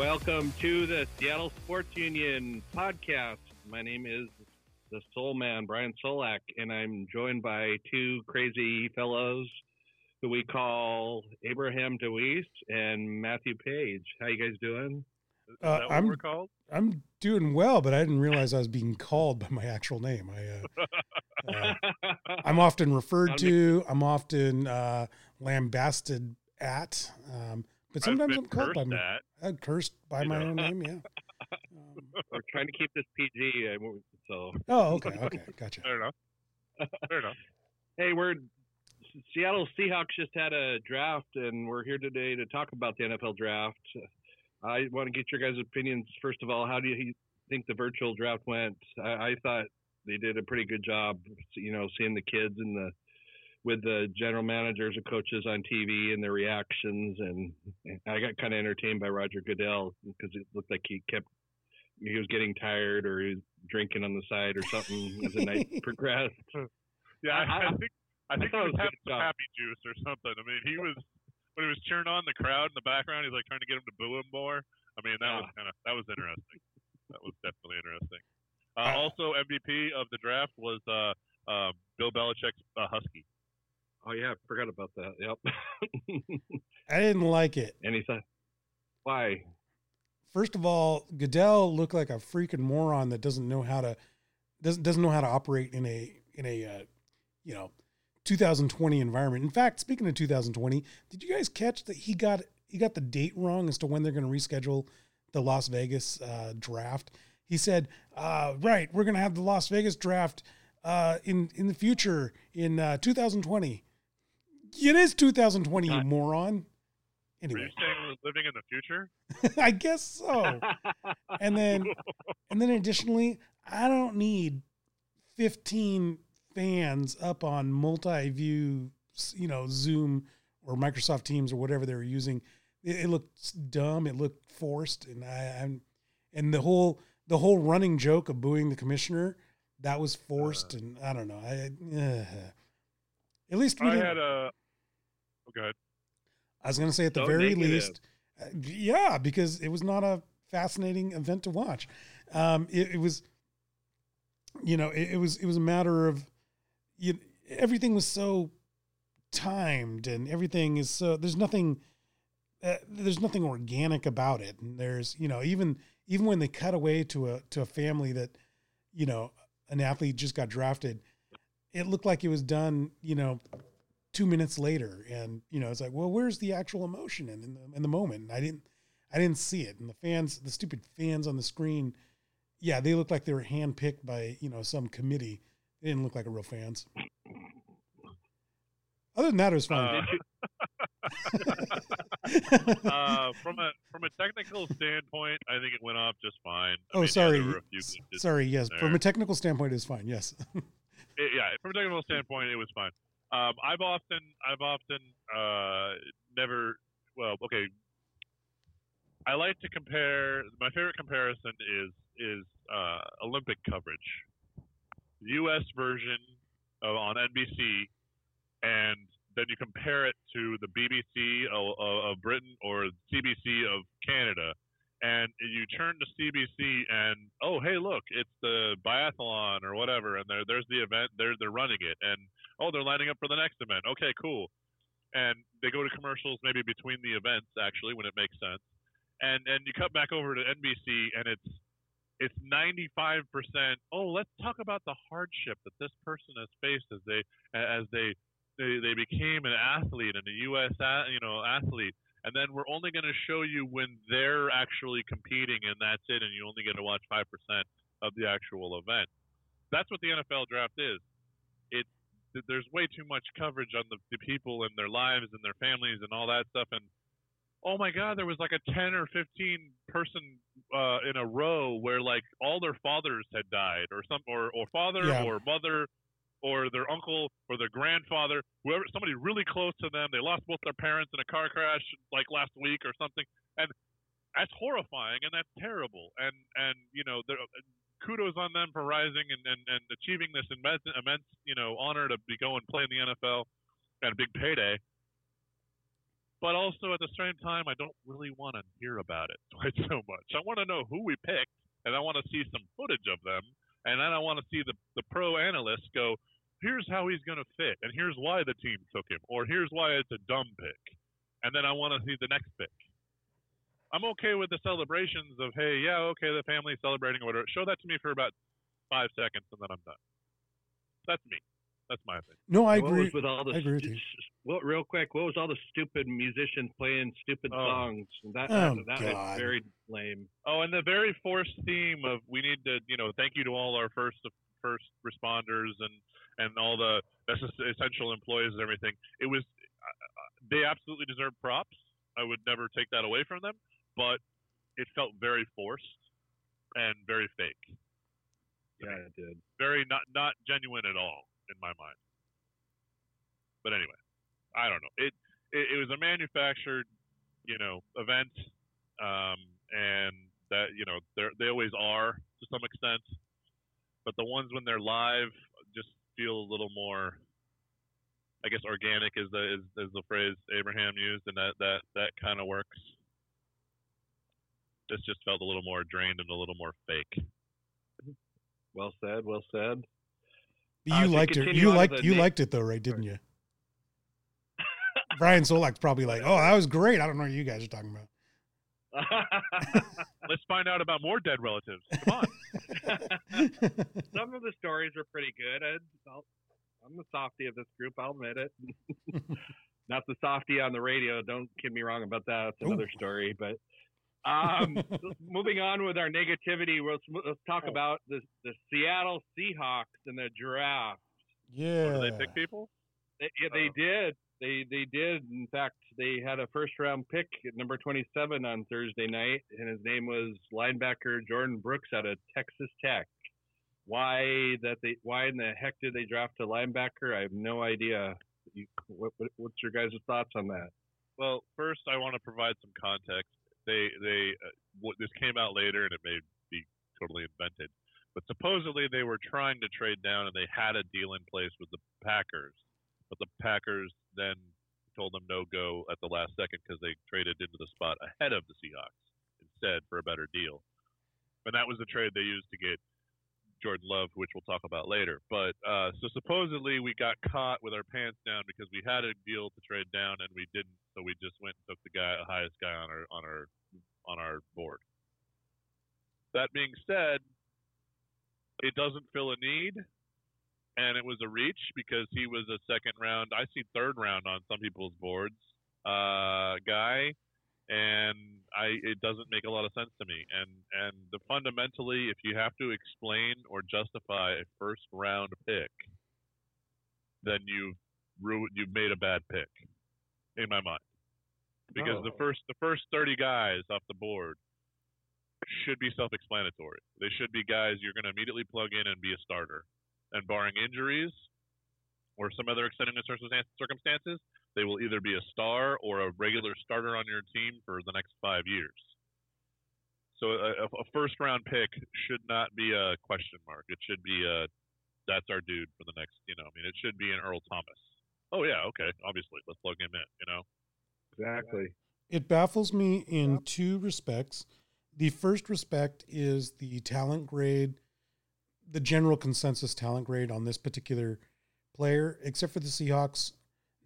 Welcome to the Seattle Sports Union podcast. My name is the Soul Man, Brian Solack, and I'm joined by two crazy fellows who we call Abraham DeWeese and Matthew Paige. How you guys doing? Uh, I'm? I'm doing well, but I didn't realize I was being called by my actual name. I, uh, uh, I'm often referred to. I'm often uh, lambasted at. Um, but sometimes I'm called by my, I'm cursed by my know. own name. Yeah. Um, We're trying to keep this PG, so. Oh, okay, okay, gotcha. Fair enough. Fair enough. Hey, we're Seattle Seahawks just had a draft, and we're here today to talk about the NFL draft. I want to get your guys' opinions. First of all, how do you think the virtual draft went? I, I thought they did a pretty good job. You know, seeing the kids and the with the general managers and coaches on TV and their reactions, and I got kind of entertained by Roger Goodell because it looked like he kept he was getting tired or he was drinking on the side or something as the night progressed. Yeah, I, I think I think I he was having some happy juice or something. I mean, he was when he was cheering on the crowd in the background. He's like trying to get him to boo him more. I mean, that yeah. was kind of that was interesting. that was definitely interesting. Uh, also, MVP of the draft was uh, uh, Bill Belichick's uh, Husky. Oh yeah, I forgot about that. Yep. I didn't like it. He "Why?" First of all, Goodell looked like a freaking moron that doesn't know how to doesn't doesn't know how to operate in a in a uh, you know 2020 environment. In fact, speaking of 2020, did you guys catch that he got he got the date wrong as to when they're going to reschedule the Las Vegas uh, draft? He said, uh, "Right, we're going to have the Las Vegas draft." Uh, in in the future in uh, 2020 it is 2020, you moron. Anyway. Are you saying we're living in the future? I guess so. and then, and then additionally, I don't need 15 fans up on multi-view, you know, Zoom or Microsoft Teams or whatever they were using. It, it looked dumb. It looked forced, and I, I'm, and the whole the whole running joke of booing the commissioner that was forced, uh, and I don't know. I uh, at least we I had a go ahead. I was going to say at the so very negative. least, uh, yeah, because it was not a fascinating event to watch. Um, it, it, was, you know, it, it, was it was a matter of, you, everything was so timed and everything is so there's nothing uh, there's nothing organic about it and there's you know even even when they cut away to a to a family that you know an athlete just got drafted it looked like it was done you know two minutes later. And you know it's like well where's the actual emotion in, in the in the moment? And i didn't i didn't see it. And the fans the stupid fans on the screen yeah they looked like they were handpicked by you know some committee. They didn't look like a real fans. Other than that it was fine. Uh, uh, from a from a technical standpoint i think it went off just fine. I oh mean, sorry. sorry yes. there. from a technical standpoint it's fine. Yes it, yeah from a technical standpoint it was fine um, I've often, I've often uh, never. Well, okay. I like to compare. My favorite comparison is is uh, Olympic coverage. U.S. version of, on NBC, and then you compare it to the BBC of, of Britain or CBC of Canada, and you turn to CBC and oh hey look it's the biathlon or whatever and there there's the event they're they're running it and oh, they're lining up for the next event. Okay, cool. And they go to commercials maybe between the events actually when it makes sense. And and you cut back over to NBC and it's it's 95%. Oh, let's talk about the hardship that this person has faced as they as they they, they became an athlete and a U.S. you know athlete, and then we're only going to show you when they're actually competing, and that's it, and you only get to watch five percent of the actual event. That's what the NFL draft is It there's way too much coverage on the, the people and their lives and their families and all that stuff. And oh my God, there was like a 10 or 15 person uh, in a row where like all their fathers had died or some, or, or father yeah. or mother or their uncle or their grandfather, whoever, somebody really close to them. They lost both their parents in a car crash like last week or something. And that's horrifying and that's terrible. And, and, you know, kudos on them for rising and, and, and achieving this immense, immense, you know, honor to be going play in the NFL and a big payday. but also at the same time, I don't really want to hear about it quite so much. I want to know who we picked, and I want to see some footage of them, and then I want to see the the pro analysts go, here's how he's going to fit, and here's why the team took him, or here's why it's a dumb pick, and then I want to see the next pick. I'm okay with the celebrations of hey, yeah, okay, the family's celebrating whatever. Show that to me for about five seconds, and then I'm done. That's me. That's my opinion. No, I What agree. was with all the I agree with you. What real quick? What was all the stupid musicians playing stupid Oh. songs? That Oh, that, that God. was very lame. Oh, and the very forced theme of we need to, you know, thank you to all our first first responders and and all the essential employees and everything. It was uh, they absolutely deserve props. I would never take that away from them, but it felt very forced and very fake, Yeah, it did. very not not genuine at all in my mind. But anyway, I don't know. It it, it was a manufactured, you know, event, um, and that you know they they always are to some extent, but the ones when they're live just feel a little more. I guess organic is the is, is the phrase Abraham used, and that that that kind of works. This just felt a little more drained and a little more fake. Well said. Well said. You Uh, liked it. You liked you liked it though, right? Didn't you? Brian Solack's probably like, "Oh, that was great." I don't know what you guys are talking about. Let's find out about more dead relatives. Come on. Some of the stories are pretty good. i am the softy of this group. I'll admit it. Not the softy on the radio. Don't get me wrong about that. That's another Ooh. story. But um, moving on with our negativity, let's, let's talk Oh. about the the Seattle Seahawks and the draft. yeah. Do they pick people? They, yeah, they Oh. did. They they did. In fact, they had a first round pick at number 27 on Thursday night, and his name was linebacker Jordyn Brooks out of Texas Tech. Why that they? Why in the heck did they draft a linebacker? I have no idea. You, what, what, what's your guys' thoughts on that? Well, first I want to provide some context. They they uh, what, this came out later and it may be totally invented, but supposedly they were trying to trade down and they had a deal in place with the Packers, but the Packers then told them no go at the last second because they traded into the spot ahead of the Seahawks instead for a better deal, and that was the trade they used to get Jordan Love, which we'll talk about later. But uh, so supposedly we got caught with our pants down because we had a deal to trade down and we didn't. So we just went and took the guy, the highest guy on our on our on our board. That being said, it doesn't fill a need, and it was a reach because he was a second round. I see third round on some people's boards, uh, guy, and I it doesn't make a lot of sense to me. And and the fundamentally, if you have to explain or justify a first round pick, then you've ruined, you've made a bad pick, in my mind. Because oh. the Oh. first the first thirty guys off the board should be self-explanatory. They should be guys you're going to immediately plug in and be a starter. And barring injuries or some other extenuating circumstances, they will either be a star or a regular starter on your team for the next five years. So a, a first round pick should not be a question mark. It should be a that's our dude for the next. You know, I mean, it should be an Earl Thomas. Oh yeah, okay, obviously, let's plug him in. You know, Exactly. It baffles me in two respects. The first respect is the talent grade, the general consensus talent grade on this particular player, except for the Seahawks.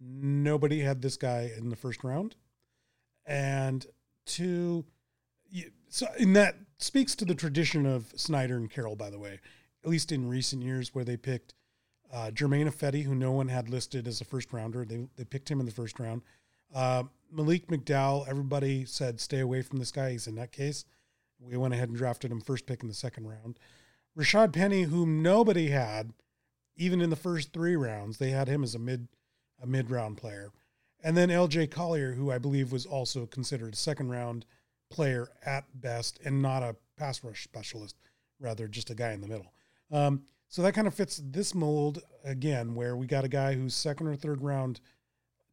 Nobody had this guy in the first round. And two, so and that speaks to the tradition of Schneider and Carroll, by the way, at least in recent years, where they picked uh, Jermaine Ifedi, who no one had listed as a first rounder. They, they picked him in the first round. Uh, Malik McDowell, everybody said stay away from this guy. He's a nutcase. We went ahead and drafted him first pick in the second round. Rashad Penny, whom nobody had, even in the first three rounds, they had him as a mid a mid round player. And then LJ Collier, who I believe was also considered a second round player at best and not a pass rush specialist, rather just a guy in the middle. Um, so that kind of fits this mold again, where we got a guy who's second or third round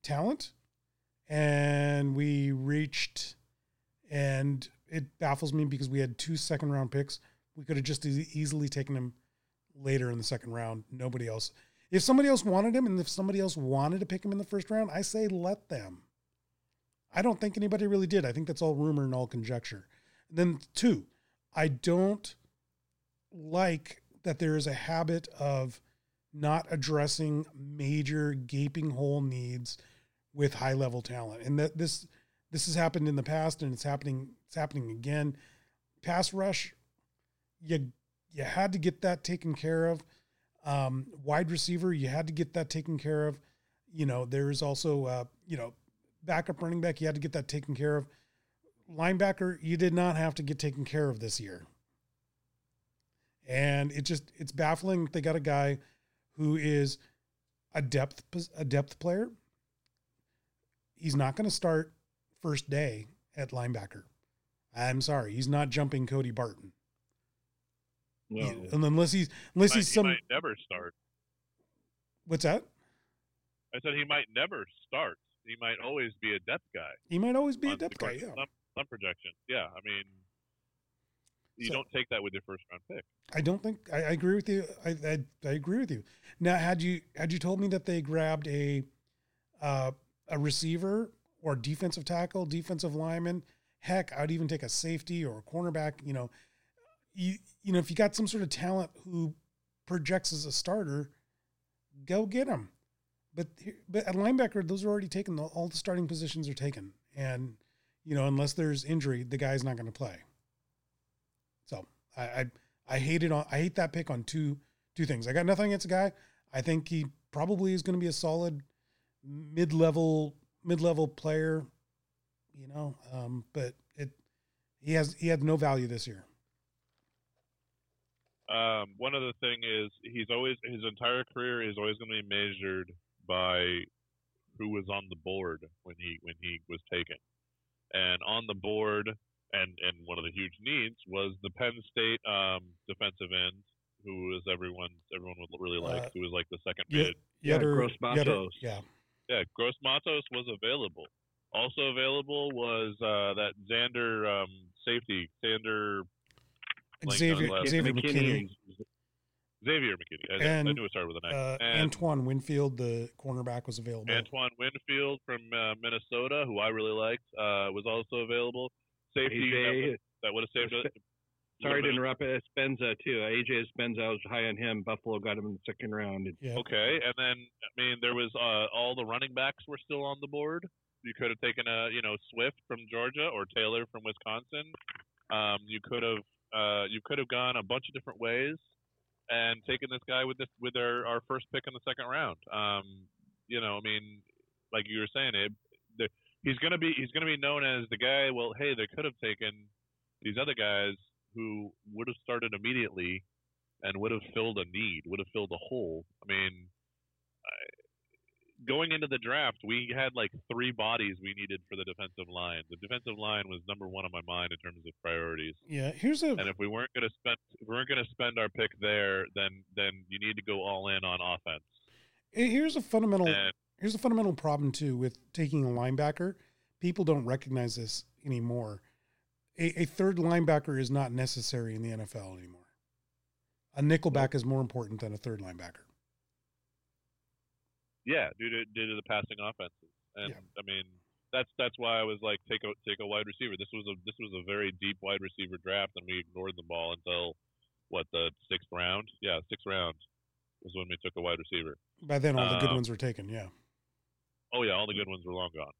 talent, and we reached, and it baffles me because we had two second round picks. We could have just easily taken him later in the second round. Nobody else. If somebody else wanted him, and if somebody else wanted to pick him in the first round, I say let them. I don't think anybody really did. I think that's all rumor and all conjecture. And then two, I don't like that there is a habit of not addressing major gaping hole needs with high level talent. And that this this has happened in the past and it's happening it's happening again. Pass rush, you you had to get that taken care of. Um, wide receiver, you had to get that taken care of. You know, there's also uh, you know, backup running back, you had to get that taken care of. Linebacker, you did not have to get taken care of this year. And it just it's baffling they got a guy who is a depth a depth player. He's not going to start first day at linebacker. I'm sorry, he's not jumping Cody Barton. No. He, unless he's unless he he's some he might never start. What's that? I said he might never start. He might always be a depth guy. He might always be a depth guy. Yeah. Some, some projection. Yeah, I mean, you so, don't take that with your first round pick. I don't think I, I agree with you. I, I, I agree with you. Now, had you had you told me that they grabbed a uh, a receiver or defensive tackle, defensive lineman, heck, I'd even take a safety or a cornerback. You know, you you know if you got some sort of talent who projects as a starter, go get him. But but at linebacker, those are already taken. All the starting positions are taken, and you know unless there's injury, the guy's not going to play. So I, I I hate it on I hate that pick on two two things. I got nothing against a guy. I think he probably is going to be a solid mid level mid level player, you know. Um, but it he has he had no value this year. Um, one other thing is he's always his entire career is always going to be measured by who was on the board when he when he was taken, and on the board and and one of the huge needs was the Penn State um, defensive end, who was everyone everyone would really like, uh, who was like the second mid. Yeah, Gross Matos. Yeah, yeah, Gross Matos was available. Also available was uh, that Xander um, safety, Xander Xavier, Xavier McKinney. Xavier McKinney. I, and, I knew it started with an Uh, Antoine Winfield, the cornerback, was available. Antoine Winfield from uh, Minnesota, who I really liked, uh, was also available safety AJ, that would have saved it. Sorry to interrupt. Epenesa too. AJ Epenesa was high on him. Buffalo got him in the second round. Yeah. Okay, and then I mean there was uh, all the running backs were still on the board. You could have taken a you know Swift from Georgia or Taylor from Wisconsin. Um, you could have uh, you could have gone a bunch of different ways and taken this guy with this with our, our first pick in the second round. Um, you know, I mean, like you were saying, it, the, he's gonna be he's gonna be known as the guy. Well, hey, they could have taken these other guys who would have started immediately and would have filled a need, would have filled a hole. I mean, going into the draft, we had like three bodies we needed for the defensive line. The defensive line was number one on my mind in terms of priorities. Yeah, here's a. And if we weren't going to spend, if we weren't going to spend our pick there, then then you need to go all in on offense. Here's a fundamental. And, here's a fundamental problem too with taking a linebacker. People don't recognize this anymore. A, a third linebacker is not necessary in the NFL anymore. A nickelback is more important than a third linebacker. Yeah, due to due to the passing offenses, and yeah. I mean that's that's why I was like take a take a wide receiver. This was a this was a very deep wide receiver draft, and we ignored the ball until what the sixth round? Yeah, sixth round was when we took a wide receiver. By then, all the good um, ones were taken. Yeah. Oh yeah, all the good ones were long gone.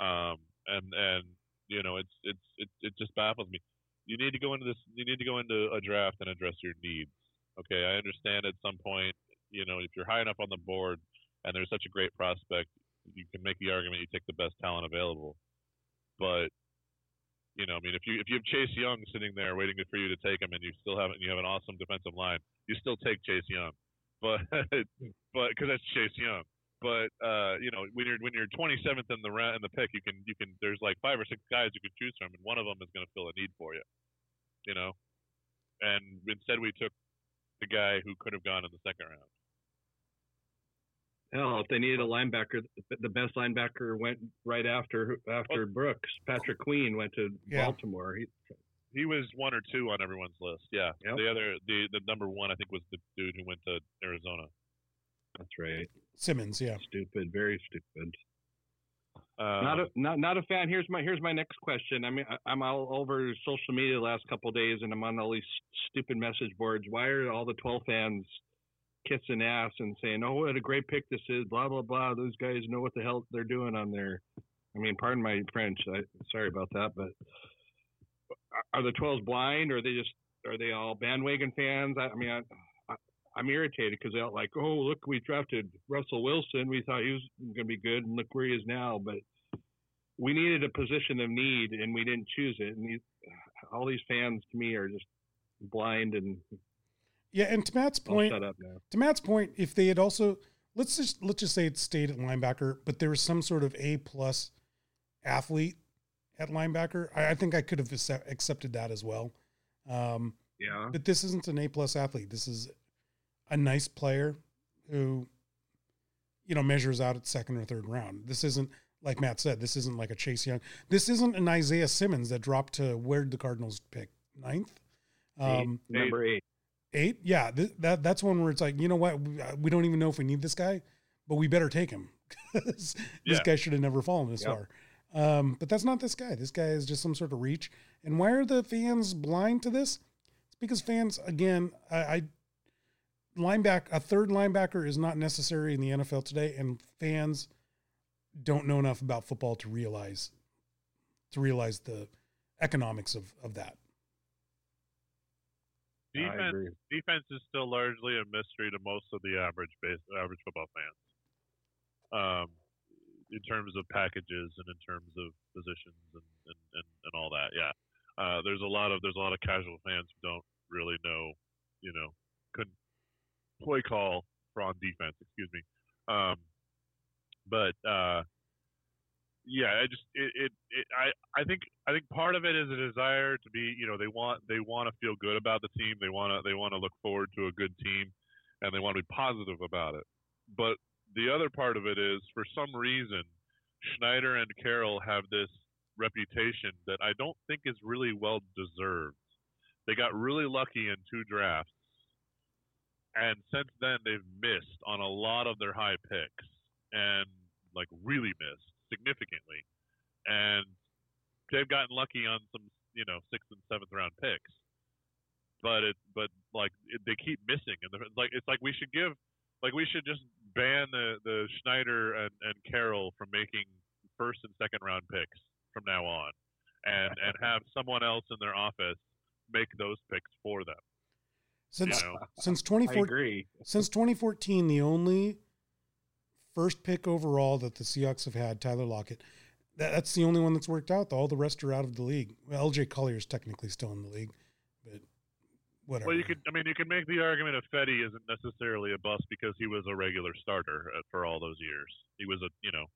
Um, and and you know, it's it's it it just baffles me. You need to go into this. You need to go into a draft and address your needs. Okay, I understand at some point, you know, if you're high enough on the board and there's such a great prospect, you can make the argument you take the best talent available. But you know, I mean, if you if you have Chase Young sitting there waiting for you to take him, and you still have you have an awesome defensive line, you still take Chase Young, but but because that's Chase Young. But uh, you know, when you're when you're 27th in the round in the pick, you can you can there's like five or six guys you can choose from, and one of them is going to fill a need for you. You know, and instead we took the guy who could have gone in the second round. Hell, if they needed a linebacker, the best linebacker went right after after well, Brooks. Patrick Queen went to yeah. Baltimore. He, he was one or two on everyone's list. Yeah. Yep. The other, the the number one, I think, was the dude who went to Arizona. That's right. Simmons, yeah. Stupid, very stupid. Uh, not a not not a fan. Here's my here's my next question. I mean, I, am all over social media the last couple days, and I'm on all these stupid message boards. Why are all the 12 fans kissing ass and saying, "Oh, what a great pick this is"? Blah blah blah. Those guys know what the hell they're doing on there. I mean, pardon my French. I, sorry about that, but are the 12s blind, or are they just are they all bandwagon fans? I, I mean, I, I'm irritated because they're like, oh, look, we drafted Russell Wilson. We thought he was going to be good, and look where he is now. But we needed a position of need, and we didn't choose it. And these, all these fans, to me, are just blind and yeah. And to Matt's point, to Matt's point, if they had also let's just let's just say it stayed at linebacker, but there was some sort of A plus athlete at linebacker, I, I think I could have accepted that as well. Um, yeah. But this isn't an A plus athlete. This is a nice player who, you know, measures out at second or third round. This isn't like Matt said. This isn't like a Chase Young. This isn't an Isaiah Simmons that dropped to where the Cardinals pick ninth. Um, eight, number eight. Eight, yeah. Th- that that's one where it's like, you know what? We, uh, don't even know if we need this guy, but we better take him this yeah. guy should have never fallen this yep. far. Um, but that's not this guy. This guy is just some sort of reach. And why are the fans blind to this? It's because fans, again, I, I linebacker, a third linebacker is not necessary in the NFL today, and fans don't know enough about football to realize to realize the economics of, of that. Defense defense is still largely a mystery to most of the average base average football fans. Um, in terms of packages and in terms of positions and, and, and, and all that, yeah. Uh, there's a lot of there's a lot of casual fans who don't really know, you know, couldn't play call for on defense. Excuse me. Um, but uh, yeah, I just it, it, it, I I think I think part of it is a desire to be you know they want they want to feel good about the team they want to they want to look forward to a good team and they want to be positive about it. But the other part of it is for some reason Schneider and Carroll have this reputation that I don't think is really well deserved. They got really lucky in two drafts and since then they've missed on a lot of their high picks and like really missed significantly. And they've gotten lucky on some you know sixth and seventh round picks. But it but like it, they keep missing. And like it's like we should give like we should just ban the the Schneider and, and Carroll from making first and second round picks from now on and and have someone else in their office make those picks for them. Since you know, since 2014, since 2014, the only first pick overall that the Seahawks have had, Tyler Lockett, that, that's the only one that's worked out. All the rest are out of the league. Well, LJ Collier is technically still in the league, but whatever. Well, you could, I mean, you could make the argument Ifedi isn't necessarily a bust because he was a regular starter uh, for all those years. He was a, you know.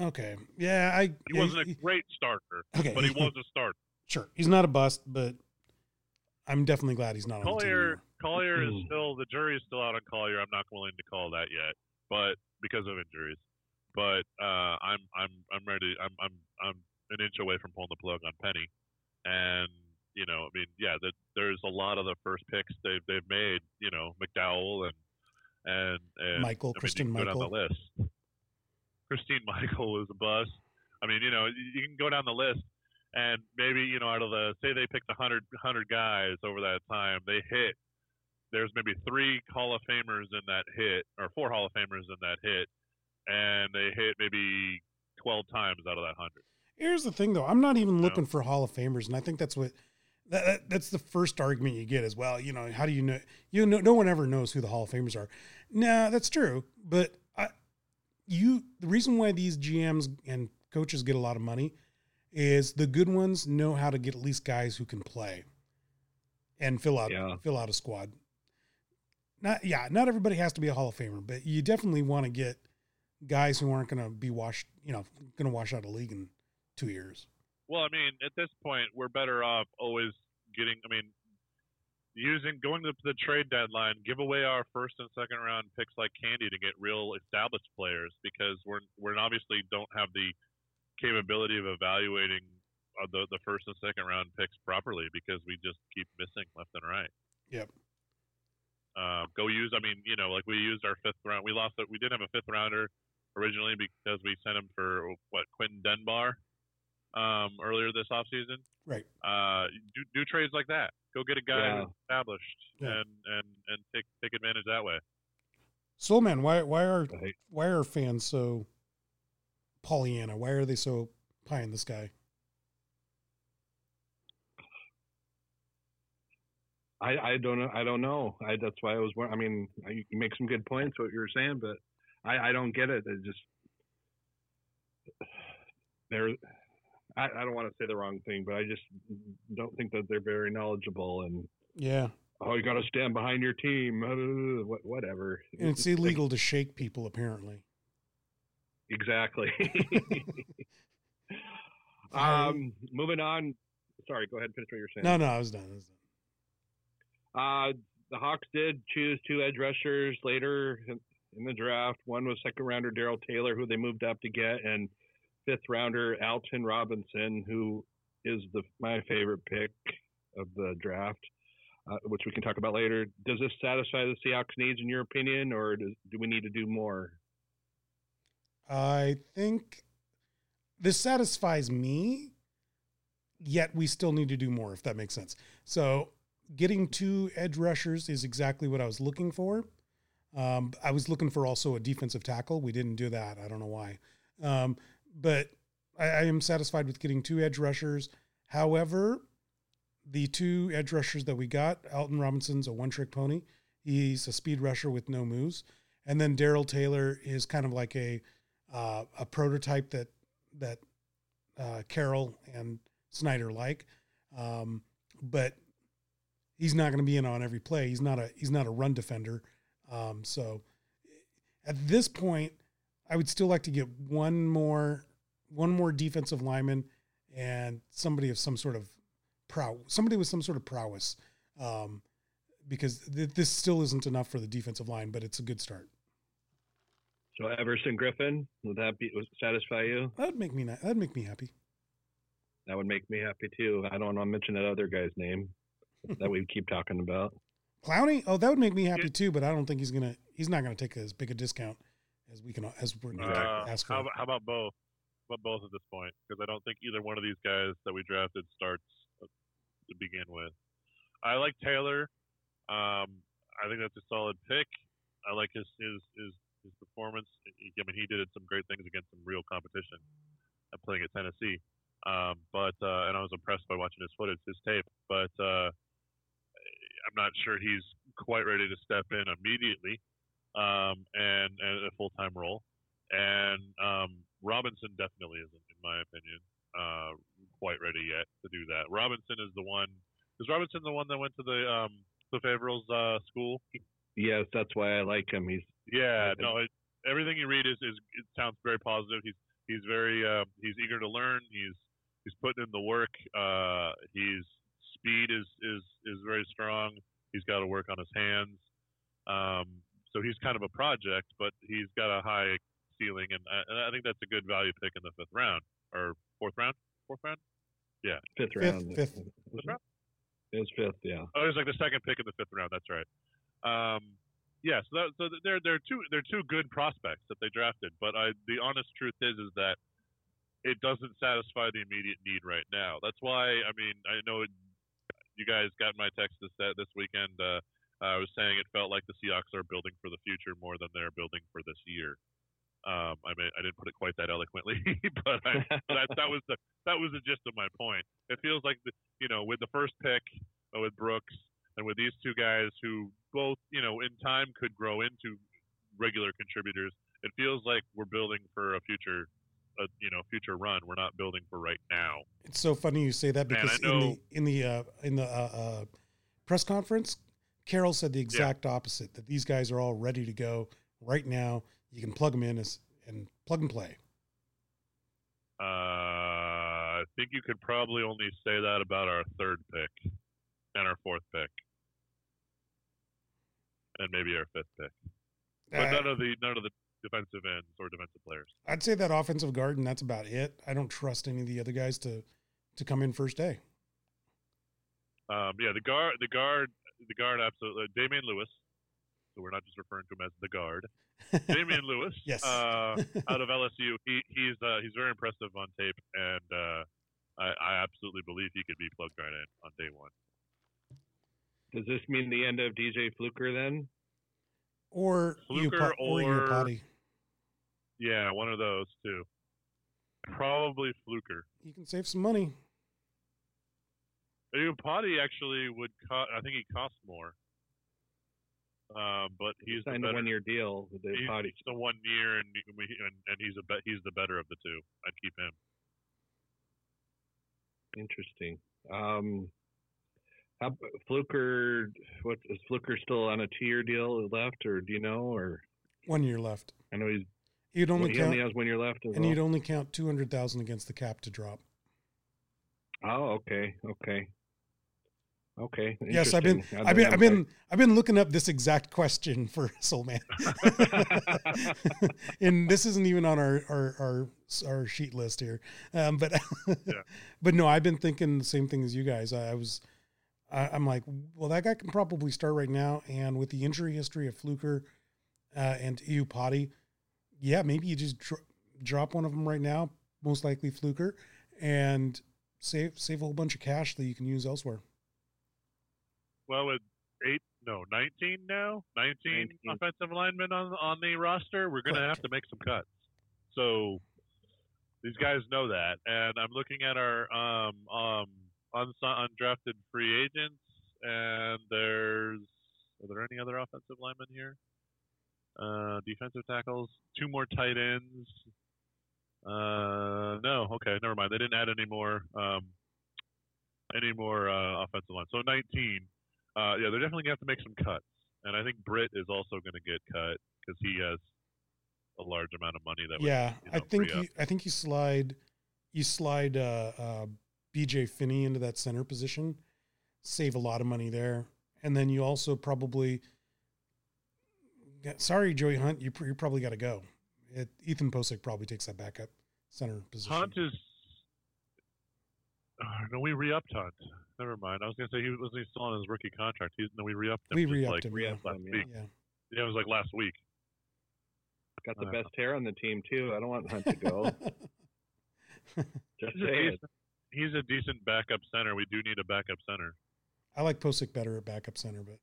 Okay. Yeah, I. He wasn't a great starter, okay. but he was a starter. Sure, he's not a bust, but I'm definitely glad he's not Collier, on Collier is still the jury is still out on Collier. I'm not willing to call that yet, but because of injuries. But uh, I'm I'm I'm ready. I'm I'm I'm an inch away from pulling the plug on Penny, and you know, I mean, yeah, that there's a lot of the first picks they've they've made. You know, McDowell and and, and Michael, I Christine Michael. Down the list. Christine Michael was a bust. I mean, you know, you can go down the list and maybe you know out of the say they picked 100 100 guys over that time they hit there's maybe three Hall of Famers in that hit, or four Hall of Famers in that hit, and they hit maybe 12 times out of that 100. Here's the thing, though. I'm not even looking for Hall of Famers, and I think that's what that, that, that's the first argument you get as well. You know, how do you know? You know, no one ever knows who the Hall of Famers are. Nah, that's true, but I, you, the reason why these GMs and coaches get a lot of money is the good ones know how to get at least guys who can play and fill out yeah. fill out a squad not yeah, not everybody has to be a Hall of Famer, but you definitely want to get guys who aren't going to be washed, you know, going to wash out of league in two years. Well, I mean, at this point, we're better off always getting. I mean, using going to the trade deadline, give away our first and second round picks like candy to get real established players because we're we're obviously don't have the capability of evaluating uh, the the first and second round picks properly because we just keep missing left and right. Yep. Um, go use. I mean, you know, like we used our fifth round. We lost it. We did have a fifth rounder originally because we sent him for what Quinton Dunbar um, earlier this offseason. Right. Uh, do, do trades like that. Go get a guy Yeah. who's established Yeah. and, and, and take take advantage that way. So man, why why are Right. why are fans so Pollyanna? Why are they so pie in the sky? I, I don't know. I don't know. I, that's why I was. I mean, you make some good points what you're saying, but I, I don't get it. It just they're. I, I don't want to say the wrong thing, but I just don't think that they're very knowledgeable. And Yeah, oh, you got to stand behind your team. Whatever. and it's illegal to shake people apparently. exactly. Um, moving on. Sorry, go ahead. Finish what you're saying. No, no, I was done. I was done. Uh, the Hawks did choose two edge rushers later in, the draft. One was second rounder Darrell Taylor, who they moved up to get, and fifth rounder Alton Robinson, who is the my favorite pick of the draft, uh, which we can talk about later. Does this satisfy the Seahawks needs in your opinion, or does, do we need to do more? I think this satisfies me, yet we still need to do more, if that makes sense. So, getting two edge rushers is exactly what I was looking for. Um, I was looking for also a defensive tackle. We didn't do that. I don't know why. Um, but I, I am satisfied with getting two edge rushers. However, the two edge rushers that we got, Alton Robinson's a one trick pony. He's a speed rusher with no moves. And then Darrell Taylor is kind of like a uh, a prototype that that uh, Carroll and Schneider like, um, but he's not going to be in on every play. He's not a he's not a run defender. Um, so at this point, I would still like to get one more one more defensive lineman and somebody of some sort of prow somebody with some sort of prowess. Um, because th- this still isn't enough for the defensive line, but it's a good start. So Everson Griffen, would that be would satisfy you? That'd make me that'd make me happy. That would make me happy too. I don't want to mention that other guy's name that we keep talking about. Clowney, oh, that would make me happy too. But I don't think he's gonna. He's not gonna take as big a discount as we can as we're gonna Uh, ask for. how, about, how about both? But both at this point? Because I don't think either one of these guys that we drafted starts uh, to begin with. I like Taylor. Um, I think that's a solid pick. I like his his his, his performance. I mean, he did some great things against some real competition. uh, playing at Tennessee. Um, but uh, and I was impressed by watching his footage, his tape. But uh, I'm not sure he's quite ready to step in immediately um, and, and a full time role. And um, Robinson definitely isn't, in my opinion, uh, quite ready yet to do that. Robinson is the one. Is Robinson the one that went to the um, the Favrils uh, school? Yes, that's why I like him. He's Yeah, no, it, everything you read is, is it sounds very positive. He's he's very uh, he's eager to learn. He's he's putting in the work. Uh, he's speed is is is very strong. He's got to work on his hands. Um, so he's kind of a project, but he's got a high ceiling, and I, and I think that's a good value pick in the fifth round or fourth round. Fourth round. fifth Fifth- round. fifth. Fifth round? It was fifth, yeah. Oh, it was like the second pick in the fifth round. That's right. Um, yeah, so, that, so they're they're two they're two good prospects that they drafted, but I the honest truth is is that it doesn't satisfy the immediate need right now. That's why I mean I know it, you guys got my text this this weekend. Uh, I was saying it felt like the Seahawks are building for the future more than they're building for this year. Um, I mean, I didn't put it quite that eloquently, but I, that, that was the that was the gist of my point. It feels like the, you know, with the first pick uh, with Brooks and with these two guys who both, you know, in time could grow into regular contributors, it feels like we're building for a future, a, you know, future run. We're not building for right now. It's so funny you say that because in the in the uh, in the uh, uh, press conference, Carroll said the exact opposite. That these guys are all ready to go right now. You can plug them in as, and plug and play. Uh, I think you could probably only say that about our third pick and our fourth pick, and maybe our fifth pick. But Uh, none of the none of the defensive ends or defensive players. I'd say that offensive guard, and that's about it. I don't trust any of the other guys to to come in first day. Um, yeah, the guard, the guard, the guard, absolutely. Damien Lewis, so we're not just referring to him as the guard. Damien Lewis, yes, uh, out of LSU. He, he's uh, he's very impressive on tape, and uh, I, I absolutely believe he could be plugged right in on day one. Does this mean the end of DJ Fluker then? Or Fluker or, or Yeah, one of those too. Probably Fluker. You can save some money. Iupati actually would cost. I think he costs more. Um, but he's signed a one year deal with the he's Iupati. the one year, and, and and he's a bet. He's the better of the two. I'd keep him. Interesting. Um, how, Fluker, what is Fluker still on a two-year deal left, or do you know, or one year left? I know he's. You'd only well, count. He only has one year left, and well. you'd only count two hundred thousand against the cap to drop. Oh, okay, okay, okay. Yes, I've been, I've been, I've been, I've been looking up this exact question for Soulman, and this isn't even on our our our, our sheet list here. Um, but, yeah. but no, I've been thinking the same thing as you guys. I, I was, I, am like, well, that guy can probably start right now, and with the injury history of Fluker uh, and Iupati, yeah, maybe you just dro- drop one of them right now, most likely Fluker, and save save a whole bunch of cash that you can use elsewhere. Well, with eight, no, nineteen now, nineteen 19. offensive linemen on on the roster, we're going to have to make some cuts. So these guys know that, and I'm looking at our um um undrafted free agents, and there's are there any other offensive linemen here? Uh, defensive tackles, two more tight ends, uh, no, okay, never mind. They didn't add any more, um, any more uh, offensive line. So 19. Uh, yeah, they're definitely gonna have to make some cuts, and I think Britt is also gonna get cut because he has a large amount of money that. Yeah, would, you know, I think you, I think you slide, you slide uh, uh, BJ Finney into that center position, save a lot of money there, and then you also probably. Sorry, Joey Hunt, you, you probably got to go. It, Ethan Pocic probably takes that backup center position. Hunt is. Uh, no, we re-upped Hunt. Never mind. I was gonna say he was he still on his rookie contract. He, no, we re-upped him. We re-upped like him. Re-upped yeah. last week. Yeah. yeah, it was like last week. Got the uh, best hair on the team too. I don't want Hunt to go. Just he's, a decent, he's a decent backup center. We do need a backup center. I like Pocic better at backup center, but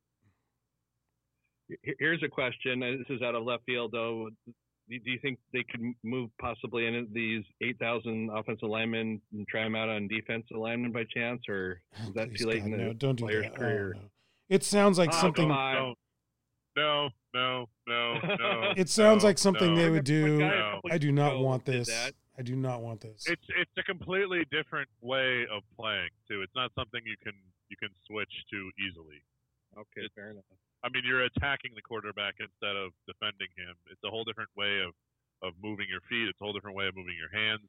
here's a question. Uh, this is out of left field, though do you think they could move possibly in these 8,000 offensive linemen and try them out on defensive linemen by chance, or is that Please too late God, in the no, don't do player's that. career? Oh, no. It sounds like oh, something. No, no, no, no. no it sounds no, like something no. they would do. I do not want this. I do not want this. It's it's a completely different way of playing too. It's not something you can you can switch to easily. Okay, it's, fair enough. I mean, you're attacking the quarterback instead of defending him. It's a whole different way of of moving your feet. It's a whole different way of moving your hands.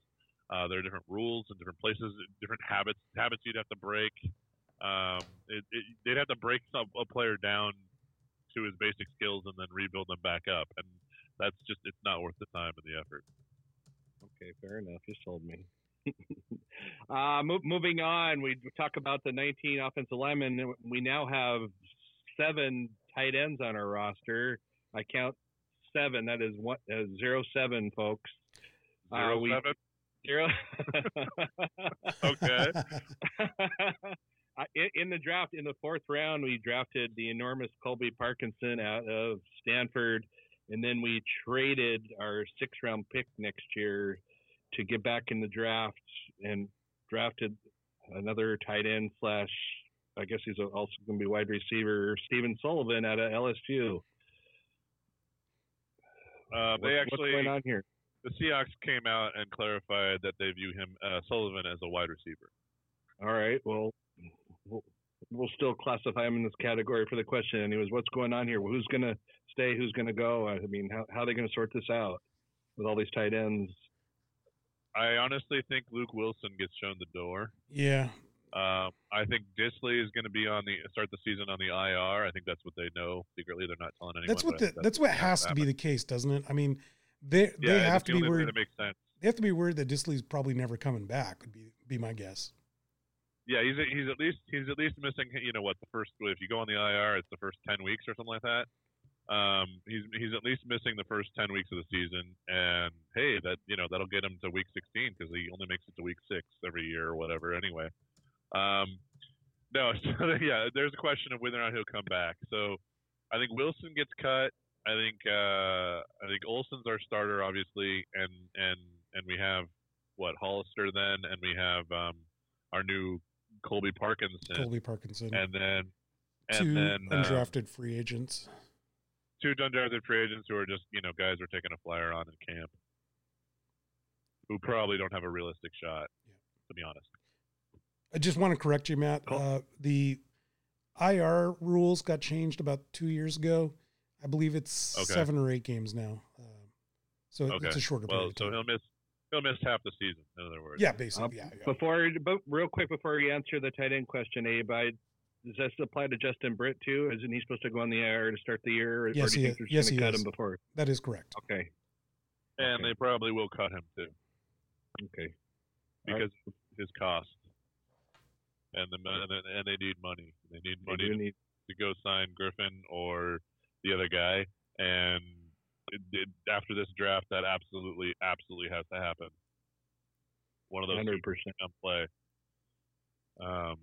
Uh, there are different rules and different places, different habits, habits you'd have to break. Um, it, it, they'd have to break some, a player down to his basic skills and then rebuild them back up, and that's just it's not worth the time and the effort. Okay, fair enough. You sold me. uh, mo- moving on, we talk about the 19 offensive linemen. We now have seven tight ends on our roster. I count seven. That is one uh, zero seven, folks. Zero uh, we, seven. Zero. okay. in, in the draft, in the fourth round, we drafted the enormous Colby Parkinson out of Stanford, and then we traded our six round pick next year to get back in the draft and drafted another tight end slash I guess he's also going to be wide receiver Stephen Sullivan out of LSU. Uh, they what, actually what's going on here? The Seahawks came out and clarified that they view him uh, Sullivan as a wide receiver. All right. Well, well, we'll still classify him in this category for the question. Anyways, what's going on here? Well, who's going to stay? Who's going to go? I mean, how how are they going to sort this out with all these tight ends? I honestly think Luke Wilson gets shown the door. Yeah, um, I think Dissly is going to be on the start the season on the IR. I think that's what they know secretly. They're not telling anyone. That's what the, that's, that's what has to be the case, doesn't it? I mean, they yeah, they have to be worried. They have to be worried that Dissly's probably never coming back. Would be be my guess. Yeah, he's he's at least he's at least missing. You know what? The first if you go on the IR, it's the first ten weeks or something like that. Um, he's he's at least missing the first ten weeks of the season, and hey, that you know that'll get him to week 16 because he only makes it to week six every year or whatever. Anyway, um, no, so yeah, there's a question of whether or not he'll come back. So I think Willson gets cut. I think uh, I think Olsen's our starter, obviously, and and and we have what Hollister then, and we have um, our new Colby Parkinson. Colby Parkinson, and then and two then, uh, undrafted uh, free agents. Two undrafted free agents who are just you know guys who are taking a flyer on in camp, who probably don't have a realistic shot, yeah. to be honest. I just want to correct you, Matt. Cool. Uh, the IR rules got changed about two years ago. I believe it's okay. seven or eight games now. Uh, so okay. it's a shorter. Well, so he'll miss he'll miss half the season. In other words, yeah, basically. Um, yeah, yeah, Before, but real quick before you answer the tight end question, Abe, I, does this apply to Justin Britt too? Isn't he supposed to go on the IR to start the year? Yes, he is. Yes, he cut is. him before? That is correct. Okay. And okay. they probably will cut him too. Okay. Because right. his cost and the and, and they need money. They need money they to, need... to go sign Griffen or the other guy. And it, it, after this draft, that absolutely, absolutely has to happen. One of those 100% come play. Um,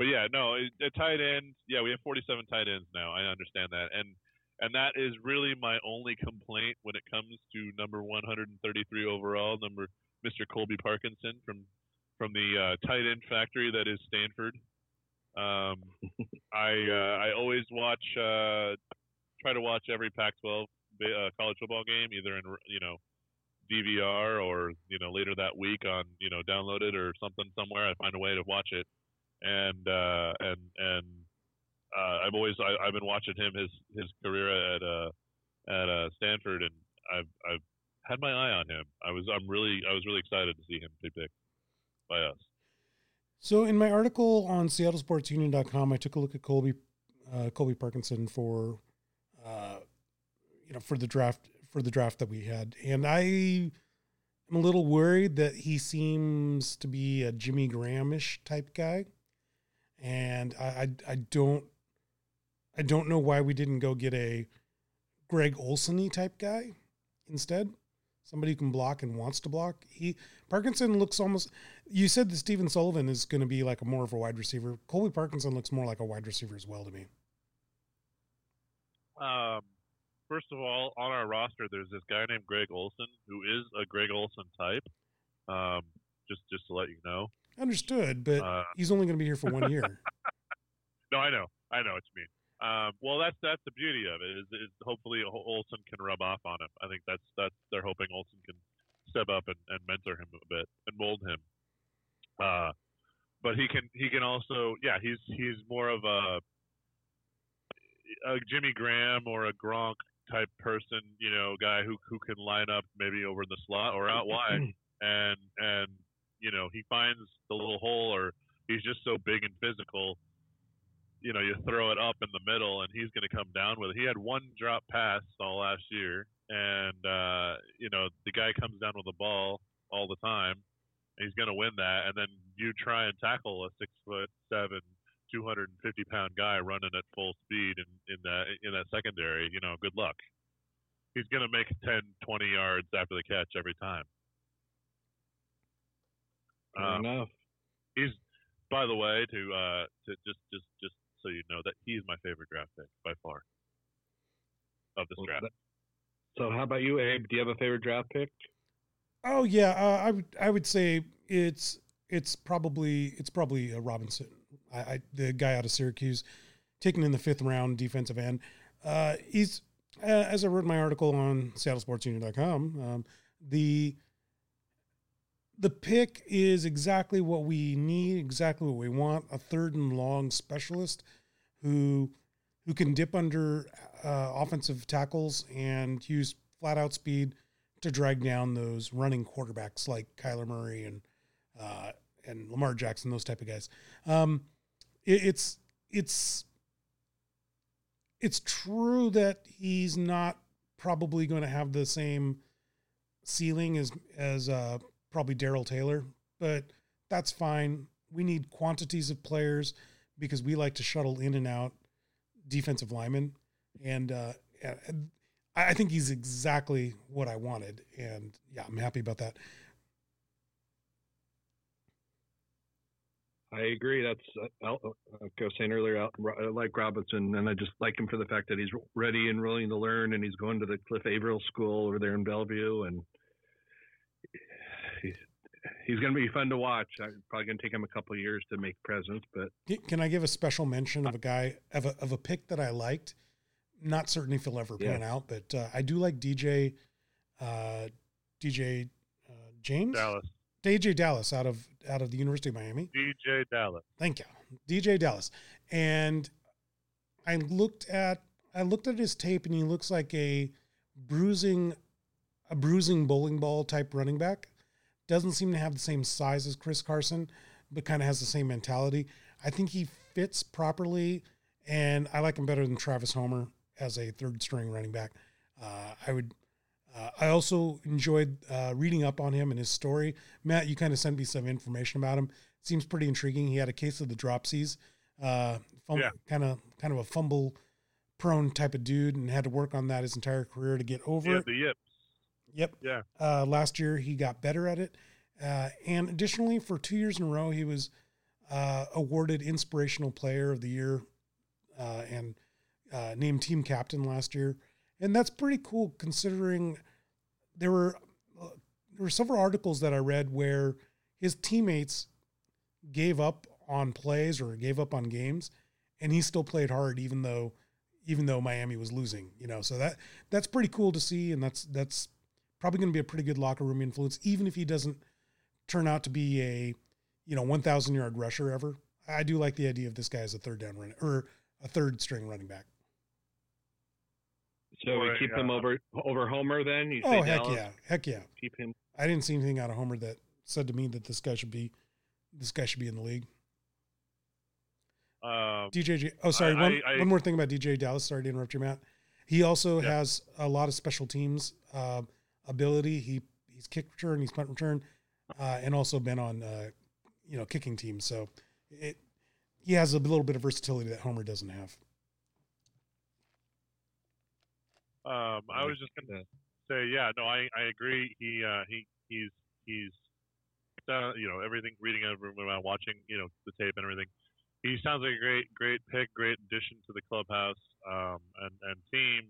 but yeah, no, a tight end. Yeah, we have 47 tight ends now. I understand that, and and that is really my only complaint when it comes to number 133 overall, number Mr. Colby Parkinson from from the uh, tight end factory that is Stanford. Um, I uh, I always watch uh, try to watch every Pac-12 uh, college football game either in you know DVR or you know later that week on you know download it or something somewhere. I find a way to watch it, and uh, and and uh, I've always I, have been watching him his his career at uh, at uh, Stanford, and I've I've had my eye on him. I was I'm really I was really excited to see him be picked by us. So in my article on SeattleSportsUnion.com, I took a look at Colby uh, Colby Parkinson for uh, you know for the draft for the draft that we had, and I am a little worried that he seems to be a Jimmy Grahamish type guy, and I, I I don't I don't know why we didn't go get a Greg Olsony type guy instead somebody who can block and wants to block. He Parkinson looks almost. You said that Stephen Sullivan is going to be like a more of a wide receiver. Colby Parkinson looks more like a wide receiver as well to me. Um, first of all, on our roster, there's this guy named Greg Olsen who is a Greg Olsen type. Um, just just to let you know. Understood, but uh, he's only going to be here for one year. no, I know, I know what you mean. Um, well, that's that's the beauty of it is, is hopefully Olsen can rub off on him. I think that's that's they're hoping Olsen can step up and, and mentor him a bit and mold him. Uh, but he can he can also yeah he's he's more of a a Jimmy Graham or a Gronk type person, you know, guy who who can line up maybe over in the slot or out wide and and you know he finds the little hole or he's just so big and physical you know, you throw it up in the middle and he's going to come down with it. He had one drop pass all last year, and uh, you know the guy comes down with the ball all the time. And he's going to win that, and then you try and tackle a six foot seven, 250 pound guy running at full speed in, in that in that secondary. You know, good luck. He's going to make 10, 20 yards after the catch every time. Fair um, enough. He's by the way, to uh, to just just just so you know that he's my favorite draft pick by far of this well, draft. So how about you, Abe? Do you have a favorite draft pick? Oh yeah, uh, I would I would say it's it's probably it's probably a Robinson, I, I, the guy out of Syracuse, taken in the fifth round, defensive end. Uh, he's uh, as I wrote my article on SeattleSportsUnion.com, um, the the pick is exactly what we need, exactly what we want. A third and long specialist who who can dip under uh, offensive tackles and use flat out speed to drag down those running quarterbacks like Kyler Murray and uh, and Lamar Jackson, those type of guys. Um, it, it's it's it's true that he's not probably going to have the same ceiling as as uh, probably Darrell Taylor, but that's fine. We need quantities of players because we like to shuttle in and out defensive linemen, and uh, I think he's exactly what I wanted, and yeah, I'm happy about that. I agree. That's uh, like I was saying earlier. I like Robinson, and I just like him for the fact that he's ready and willing to learn, and he's going to the Cliff Avril School over there in Bellevue, and he's going to be fun to watch. I'm probably going to take him a couple years to make presents, but can I give a special mention of a guy of a of a pick that I liked? Not certain if he'll ever pan yeah. out, but uh, I do like DJ uh, DJ uh, James Dallas. DJ Dallas out of out of the University of Miami. DJ Dallas. Thank you, DJ Dallas. And I looked at I looked at his tape, and he looks like a bruising a bruising bowling ball type running back. Doesn't seem to have the same size as Chris Carson, but kind of has the same mentality. I think he fits properly, and I like him better than Travis Homer as a third string running back. Uh, I would uh, I also enjoyed uh, reading up on him and his story. Matt, you kind of sent me some information about him. Seems pretty intriguing. He had a case of the dropsies, uh, kind of kind of a fumble prone type of dude, and had to work on that his entire career to get over yeah, it. The yips. Yep. Yeah. Uh, last year he got better at it, uh, and additionally, for two years in a row, he was uh, awarded Inspirational Player of the Year and named team captain last year and that's pretty cool considering there were uh, there were several articles that I read where his teammates gave up on plays or gave up on games, and he still played hard even though even though Miami was losing. You know, so that that's pretty cool to see, and that's that's probably going to be a pretty good locker room influence, even if he doesn't turn out to be a you know 1,000 yard rusher ever. I do like the idea of this guy as a third down run or a third string running back. So we keep him over over Homer then? You oh heck Dallas? yeah, heck yeah. Keep him. I didn't see anything out of Homer that said to me that this guy should be this guy should be in the league. Um, DJ. Oh, sorry. I, one, I, one more thing about DJ Dallas. Sorry to interrupt you, Matt. He also yeah. has a lot of special teams uh, ability. He he's kick return, he's punt return, uh, and also been on uh, you know kicking teams. So it he has a little bit of versatility that Homer doesn't have. Um, I was just gonna say, yeah, no, I, I agree. He uh, he he's he's uh, you know everything reading everyone watching you know the tape and everything. He sounds like a great great pick, great addition to the clubhouse um, and and team.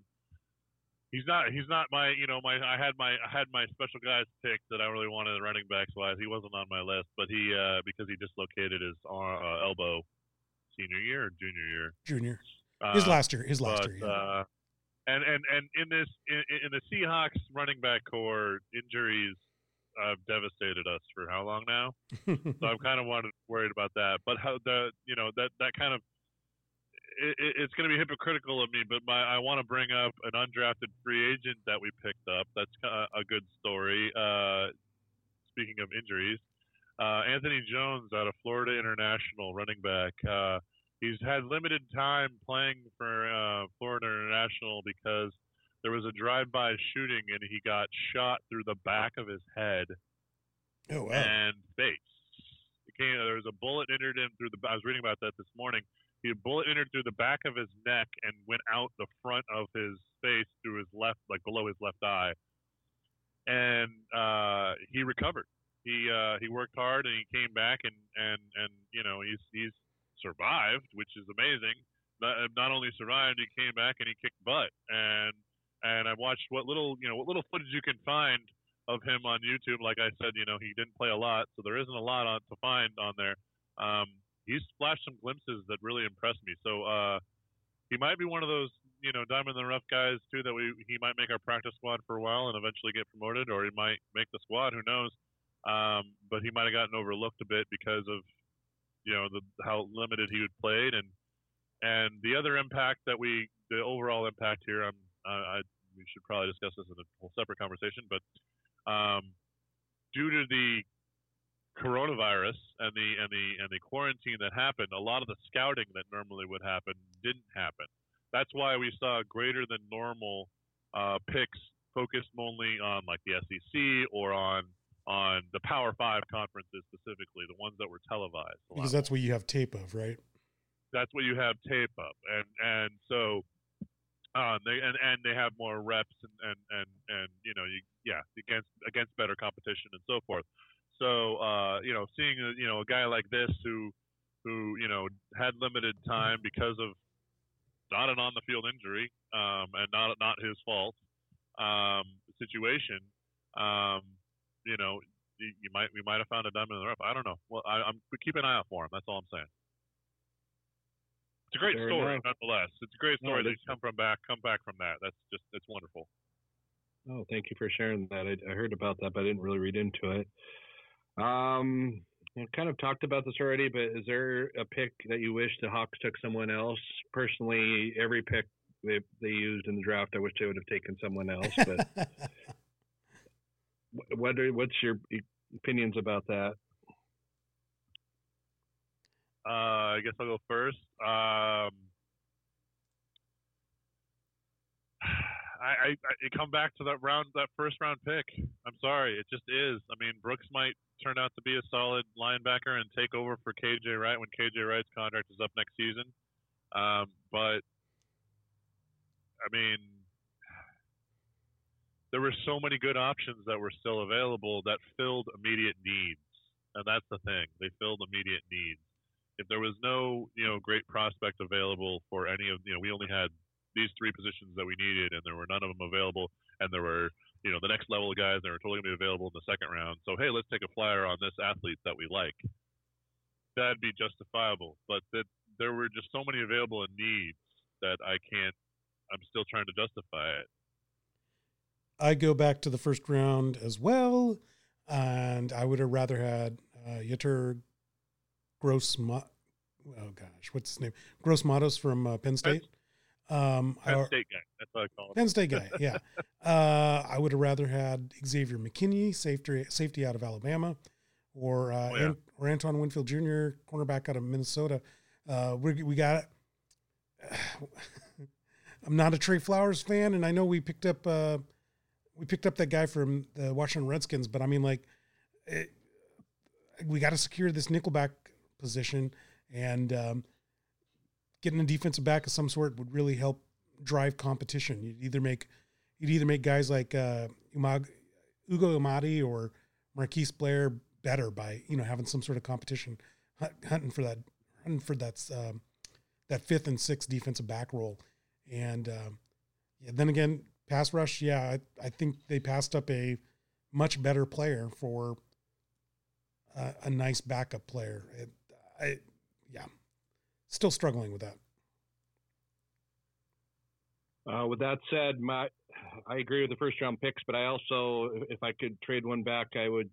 He's not he's not my you know my I had my I had my special guys pick that I really wanted running backs wise. He wasn't on my list, but he uh, because he dislocated his uh, elbow senior year or junior year. Junior. His uh, last year. His last but, year. Yeah. Uh, and and and in this in, in the Seahawks running back core, injuries have devastated us for how long now? so I'm kind of wanted, worried about that. But how the you know that that kind of it, it's going to be hypocritical of me, but my I want to bring up an undrafted free agent that we picked up. That's a good story. Uh, speaking of injuries, uh, Anthony Jones out of Florida International running back. Uh, he's had limited time playing for uh, Florida International because there was a drive-by shooting and he got shot through the back of his head oh, wow. and face. It came, there was a bullet entered him through the. I was reading about that this morning. He bullet entered through the back of his neck and went out the front of his face through his left, like below his left eye, and uh, he recovered. He uh, he worked hard and he came back and and and you know he's he's survived, which is amazing. Not, uh, not only survived, he came back and he kicked butt. And and I watched what little you know what little footage you can find of him on YouTube. Like I said, you know he didn't play a lot, so there isn't a lot on to find on there. Um, he's flashed some glimpses that really impressed me. So uh, he might be one of those you know diamond in the rough guys too that we he might make our practice squad for a while and eventually get promoted, or he might make the squad. Who knows? Um, but he might have gotten overlooked a bit because of you know the how limited he had played and and the other impact that we the overall impact here I'm I we should probably discuss this in a whole separate conversation but um, due to the coronavirus and the and the and the quarantine that happened a lot of the scouting that normally would happen didn't happen that's why we saw greater than normal uh, picks focused only on like the SEC or on on the Power Five conferences specifically, the ones that were televised. Because that's what you have tape of, right? That's what you have tape of, and and so Uh, they and, and they have more reps and, and, and, and you know you yeah against against better competition and so forth. So uh, you know seeing a, you know a guy like this who who you know had limited time because of not an on the field injury um, and not not his fault um, situation. Um, you know you, you, might we might have found a diamond in the rough. I don't know. Well, I, am keep an eye out for him. That's all I'm saying. It's a great Fair story, enough. nonetheless. It's a great story no, that come from back, come back from that. That's just, it's wonderful. Oh, thank you for sharing that. I, I heard about that, but I didn't really read into it. Um, I kind of talked about this already, but is there a pick that you wish the Hawks took someone else? Personally, every pick they they used in the draft, I wish they would have taken someone else. But what are, what's your opinions about that? Uh, I guess I'll go first. Um, I, I, I come back to that round, that first round pick. I'm sorry, it just is. I mean, Brooks might turn out to be a solid linebacker and take over for KJ Wright when KJ Wright's contract is up next season. Um, but I mean, there were so many good options that were still available that filled immediate needs, and that's the thing. They filled immediate needs if there was no you know great prospect available for any of you know we only had these three positions that we needed and there were none of them available and there were you know the next level of guys that were totally going to be available in the second round so hey let's take a flyer on this athlete that we like that'd be justifiable but that there were just so many available in needs that i can't i'm still trying to justify it i go back to the first round as well and i would have rather had uh, Yetur Gross, oh gosh, what's his name? Gross Matos from uh, Penn State. Um, Penn State guy. That's what I call him. Penn State guy. Yeah. uh, I would have rather had Xavier McKinney, safety safety out of Alabama, or uh, oh, yeah. An, or Antoine Winfield Jr., cornerback out of Minnesota. Uh, we we got. I'm not a Tre Flowers fan, and I know we picked up uh, we picked up that guy from the Washington Redskins, but I mean, like, it, we got to secure this nickelback position, and um, getting a defensive back of some sort would really help drive competition. You'd either make you'd either make guys like uh, Umag, Ugo Amadi or Marquise Blair better by you know having some sort of competition, hunting for that hunting for that um, that fifth and sixth defensive back role, and um, yeah, then again pass rush. Yeah, I, I think they passed up a much better player for a nice backup player. It, I, yeah, still struggling with that. Uh, with that said, my I agree with the first round picks, but I also, if I could trade one back, I would.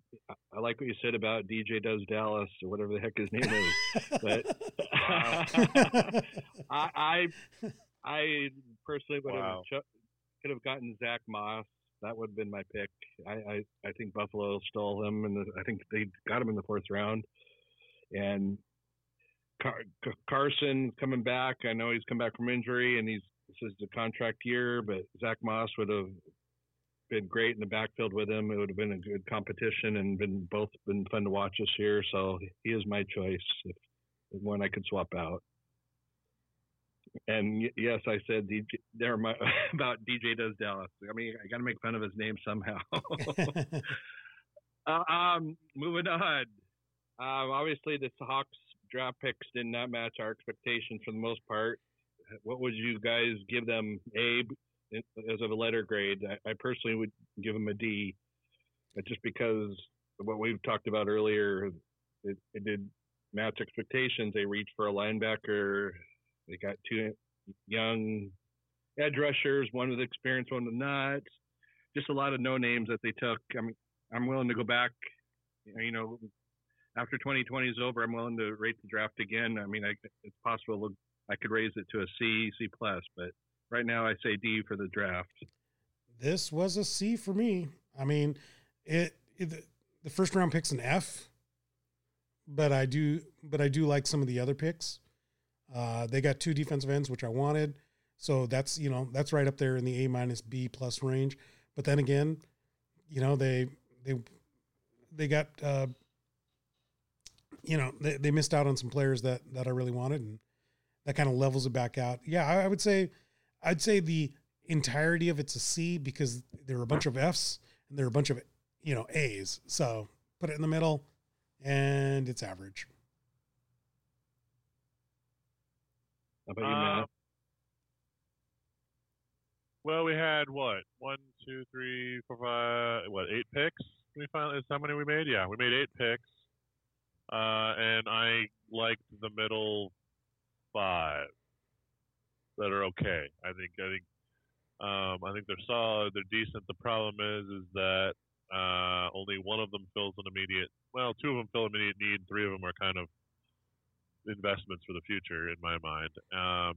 I like what you said about DJ Does Dallas or whatever the heck his name is. but I, I, I personally would wow. have could have gotten Zach Moss. That would have been my pick. I, I, I think Buffalo stole him, and I think they got him in the fourth round. And Car- Carson coming back. I know he's come back from injury, and he's this is the contract year. But Zach Moss would have been great in the backfield with him. It would have been a good competition, and been both been fun to watch this year. So he is my choice. If, if one I could swap out. And yes, I said DJ, there my, about DJ does Dallas. I mean, I got to make fun of his name somehow. uh, um, moving on. Um, obviously, the Hawks draft picks did not match our expectations for the most part. What would you guys give them, Abe, as of a letter grade? I, I personally would give them a D, just because what we've talked about earlier, it, it did match expectations. They reached for a linebacker. They got two young edge rushers, one with experience, one with not. Just a lot of no names that they took. I mean, I'm willing to go back. You know, after 2020 is over, I'm willing to rate the draft again. I mean, I, it's possible I could raise it to a C, C plus, but right now I say D for the draft. This was a C for me. I mean, it, it the first round pick's an F, but I do but I do like some of the other picks. Uh, they got two defensive ends, which I wanted, so that's you know that's right up there in the A minus B plus range. But then again, you know they they they got uh, you know, they, they missed out on some players that that I really wanted, and that kind of levels it back out. Yeah, I, I would say I'd say the entirety of it's a C because there are a bunch of Fs and there are a bunch of you know A's. So put it in the middle, and it's average. How about you, Matt? Um, well, we had what one, two, three, four, five, what eight picks? We finally is how many we made? Yeah, we made eight picks, uh, and I liked the middle five that are okay. I think I think um, I think they're solid. They're decent. The problem is is that uh, only one of them fills an immediate. Well, two of them fill immediate need. Three of them are kind of investments for the future in my mind. Um,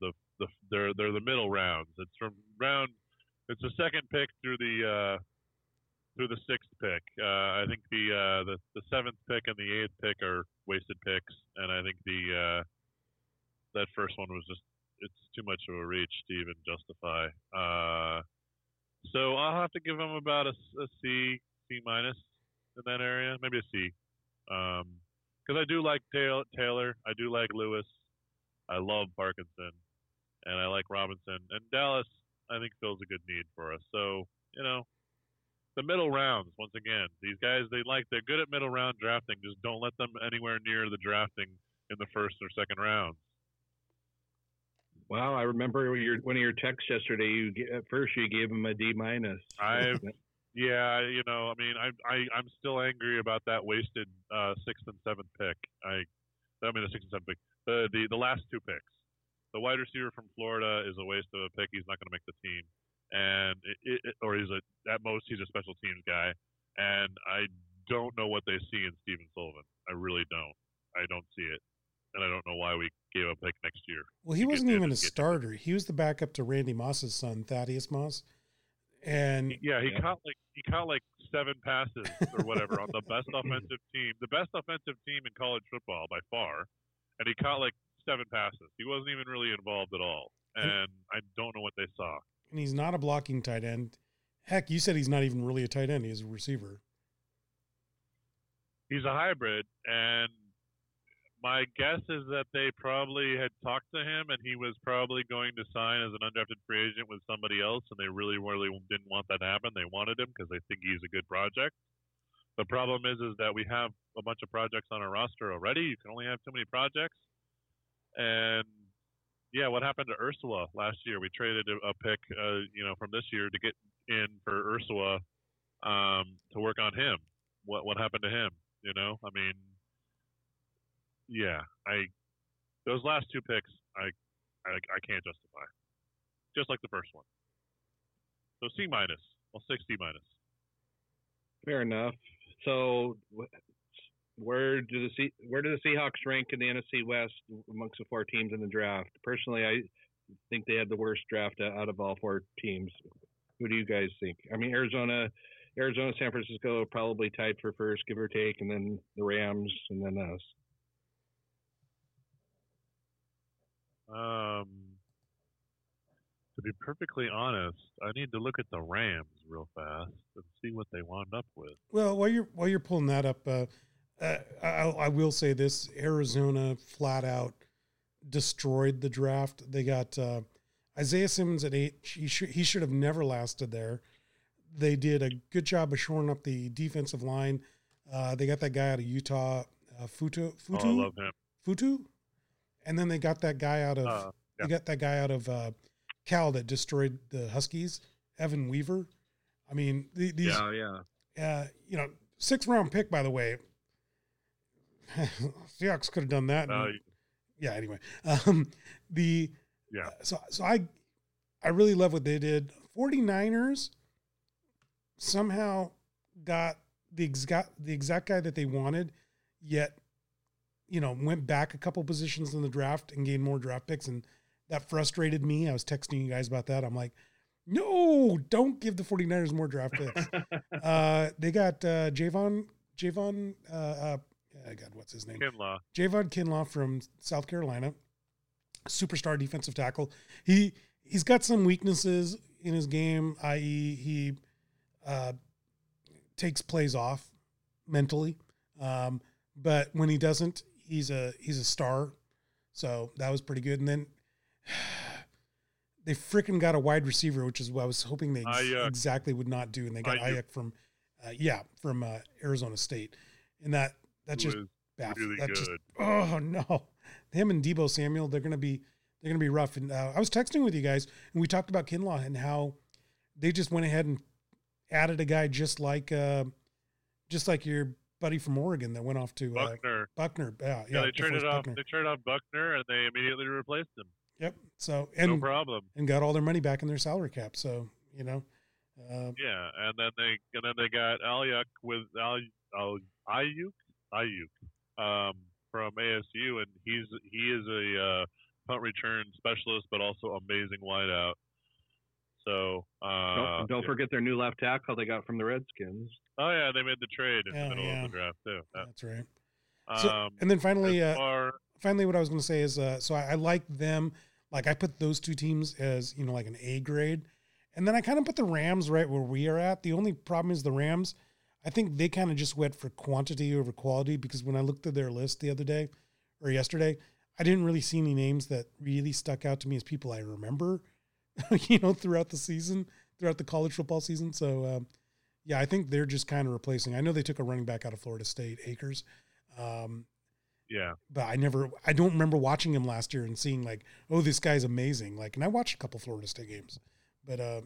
the the they're they're the middle rounds. It's from round. It's the second pick through the uh, through the sixth pick. Uh, I think the uh, the the seventh pick and the eighth pick are wasted picks, and I think the uh, that first one was just it's too much of a reach to even justify. Uh, so I'll have to give him about a, a C C minus in that area, maybe a C. Um, because I do like Taylor, I do like Lewis, I love Parkinson, and I like Robinson. And Dallas, I think fills a good need for us. So you know, the middle rounds once again, these guys they like they're good at middle round drafting. Just don't let them anywhere near the drafting in the first or second rounds. Wow, I remember your one of your texts yesterday. You at first you gave him a D minus. I've Yeah, you know, I mean, I, I I'm still angry about that wasted uh, sixth and seventh pick. I, I mean, the sixth and seventh pick. The the the last two picks. The wide receiver from Florida is a waste of a pick. He's not going to make the team, and it, it, or he's a at most he's a special teams guy. And I don't know what they see in Stephen Sullivan. I really don't. I don't see it, and I don't know why we gave up pick next year. Well, he wasn't even a starter. He was the backup to Randy Moss's son, Thaddeus Moss. And yeah, he yeah. caught like he caught like seven passes or whatever on the best offensive team, the best offensive team in college football by far, and he caught like seven passes. He wasn't even really involved at all, and I don't know what they saw. And he's not a blocking tight end. Heck, you said he's not even really a tight end; he's a receiver. He's a hybrid, and my guess is that they probably had talked to him and he was probably going to sign as an undrafted free agent with somebody else and they really really didn't want that to happen. They wanted him because they think he's a good project. The problem is is that we have a bunch of projects on our roster already. You can only have too many projects. And yeah what happened to Ursua last year we traded a, pick uh, you know from this year to get in for Ursua um, to work on him what what happened to him you know i mean yeah, I those last two picks, I, I, I can't justify. Just like the first one. So C minus. Well, six D minus. Fair enough. So, where do the C, where do the Seahawks rank in the NFC West amongst the four teams in the draft? Personally, I think they had the worst draft out of all four teams. Who do you guys think? I mean, Arizona, Arizona, San Francisco probably tied for first, give or take, and then the Rams, and then us. Um, to be perfectly honest, I need to look at the Rams real fast and see what they wound up with. Well, while you're while you're pulling that up, uh, uh, I, I, will say this: Arizona flat out destroyed the draft. They got uh, Isaiah Simmons at eight. He should he should have never lasted there. They did a good job of shoring up the defensive line. Uh, they got that guy out of Utah, uh, Fotu. Fotu. Oh, I love him. Fotu. And then they got that guy out of uh, yeah. they got that guy out of uh, Cal that destroyed the Huskies, Evan Weaver. I mean, these yeah, yeah, uh, you know, six round pick by the way. Seahawks could have done that. And, yeah. Anyway, um, the yeah. So so I I really love what they did. 49ers somehow got the exact the exact guy that they wanted, yet you know, went back a couple positions in the draft and gained more draft picks. And that frustrated me. I was texting you guys about that. I'm like, no, don't give the 49ers more draft picks. uh, they got uh, Javon, Javon, uh, uh, God, what's his name? Kinlaw. Javon Kinlaw from South Carolina, superstar defensive tackle. He he's got some weaknesses in his game, i.e., he uh, takes plays off mentally. Um, but when he doesn't, he's a he's a star. So that was pretty good. And then they freaking got a wide receiver, which is what I was hoping they ex- exactly would not do, and they got Aiyuk from, uh, yeah, from uh, Arizona State, and that that just baffled. Really that good. just oh no, him and Deebo Samuel, they're gonna be they're gonna be rough. And uh, I was texting with you guys, and we talked about Kinlaw and how they just went ahead and added a guy just like uh, just like your buddy from Oregon that went off to Buckner. Uh, Buckner, yeah, yeah. they traded off. Buckner. They traded off Buckner, and they immediately replaced him. Yep. So and no problem. And got all their money back in their salary cap. So you know. Uh, yeah, and then they and then they got Aiyuk with Al Al Aiyuk Aiyuk um, from ASU, and he's he is a uh, punt return specialist, but also amazing wideout. So uh, don't, don't yeah. forget their new left tackle they got from the Redskins. Oh yeah, they made the trade in the middle yeah. of the draft too. Yeah. That's right. So, um, and then finally, uh, finally, what I was going to say is, uh, so I, I, like them. Like I put those two teams as you know like an A grade, and then I kind of put the Rams right where we are at. The only problem is the Rams. I think they kind of just went for quantity over quality because when I looked at their list the other day or yesterday, I didn't really see any names that really stuck out to me as people I remember, you know, throughout the season, throughout the college football season. So, um, yeah, I think they're just kind of replacing. I know they took a running back out of Florida State, Akers. Um, yeah. But I never, I don't remember watching him last year and seeing like, oh, this guy's amazing. Like, and I watched a couple Florida State games, but uh,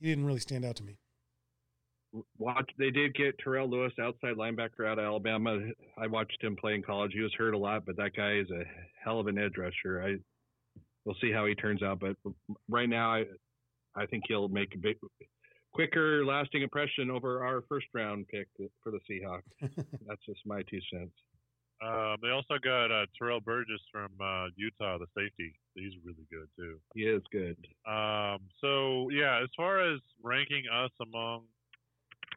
he didn't really stand out to me. Watch. They did get Terrell Lewis, outside linebacker out of Alabama. I watched him play in college. He was hurt a lot, but that guy is a hell of an edge rusher. I we'll see how he turns out, but right now I I think he'll make a big quicker lasting impression over our first round pick for the Seahawks. That's just my two cents. Um, they also got uh, Terrell Burgess from uh, Utah, the safety. He's really good too. He is good. Um, so yeah, as far as ranking us among,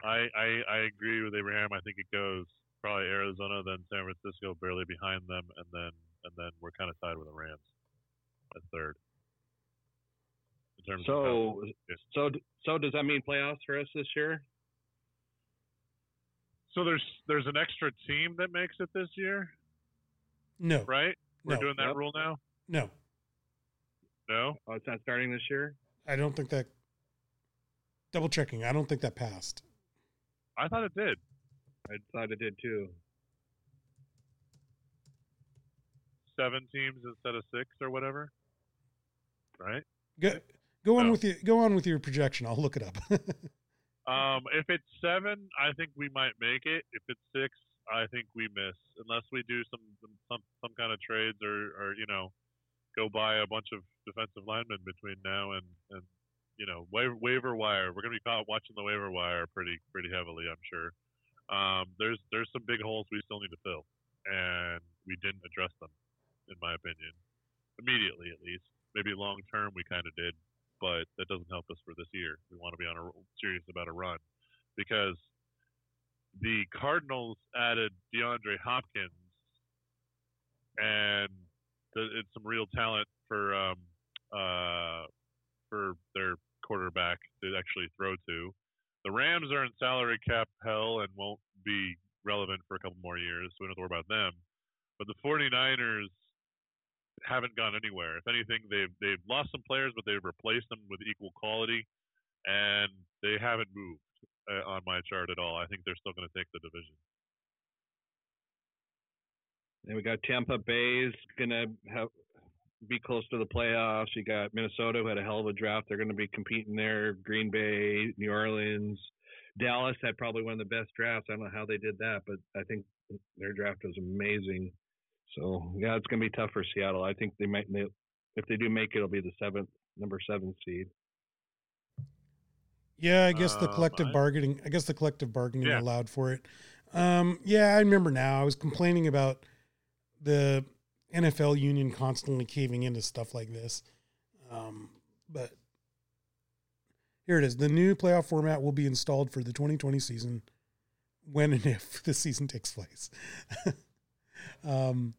I, I I agree with Abraham. I think it goes probably Arizona, then San Francisco, barely behind them, and then and then we're kind of tied with the Rams at third. In terms so of so so does that mean playoffs for us this year? So there's there's an extra team that makes it this year. No. Right? We're no. doing that rule now. No. No. Oh, it's not starting this year. I don't think that. Double checking. I don't think that passed. I thought it did. I thought it did too. Seven teams instead of six or whatever. Right. Go go on no. with your go on with your projection. I'll look it up. Um, if it's seven, I think we might make it. If it's six, I think we miss, unless we do some some some kind of trades or or you know, go buy a bunch of defensive linemen between now and and you know waiver, waiver wire. We're gonna be watching the waiver wire pretty pretty heavily, I'm sure. Um, there's there's some big holes we still need to fill, and we didn't address them, in my opinion, immediately at least. Maybe long term we kind of did, but that doesn't help us for this year. We want to be on a serious about a run because the Cardinals added DeAndre Hopkins and it's some real talent for um, uh, for their quarterback to actually throw to. The Rams are in salary cap hell and won't be relevant for a couple more years, so we don't have to worry about them. But the 49ers haven't gone anywhere. If anything, they've they've lost some players, but they've replaced them with equal quality, and they haven't moved uh, on my chart at all. I think they're still going to take the division. And we got Tampa Bay's going to have be close to the playoffs. You got Minnesota who had a hell of a draft. They're going to be competing there. Green Bay, New Orleans, Dallas had probably one of the best drafts. I don't know how they did that, but I think their draft was amazing. So yeah, it's going to be tough for Seattle. I think they might, if they do make it, it'll be the seventh, number seven seed. Yeah, I guess the uh, collective I, bargaining. I guess the collective bargaining yeah. allowed for it. Um, yeah, I remember now. I was complaining about the NFL union constantly caving into stuff like this, um, but here it is. The new playoff format will be installed for the 2020 season, when and if the season takes place. um,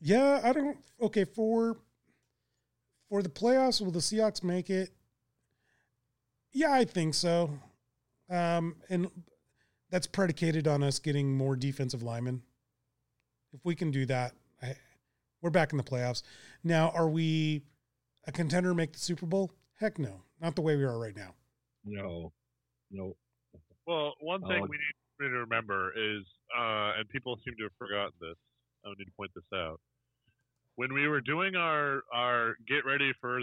yeah, I don't. Okay, for for the playoffs, will the Seahawks make it? Yeah, I think so. Um, and that's predicated on us getting more defensive linemen. If we can do that, we're back in the playoffs. Now, are we a contender make the Super Bowl? Heck no, not the way we are right now. No, no. Well, one thing um, we need to remember is, uh, and people seem to have forgotten this. I need to point this out. When we were doing our our get ready for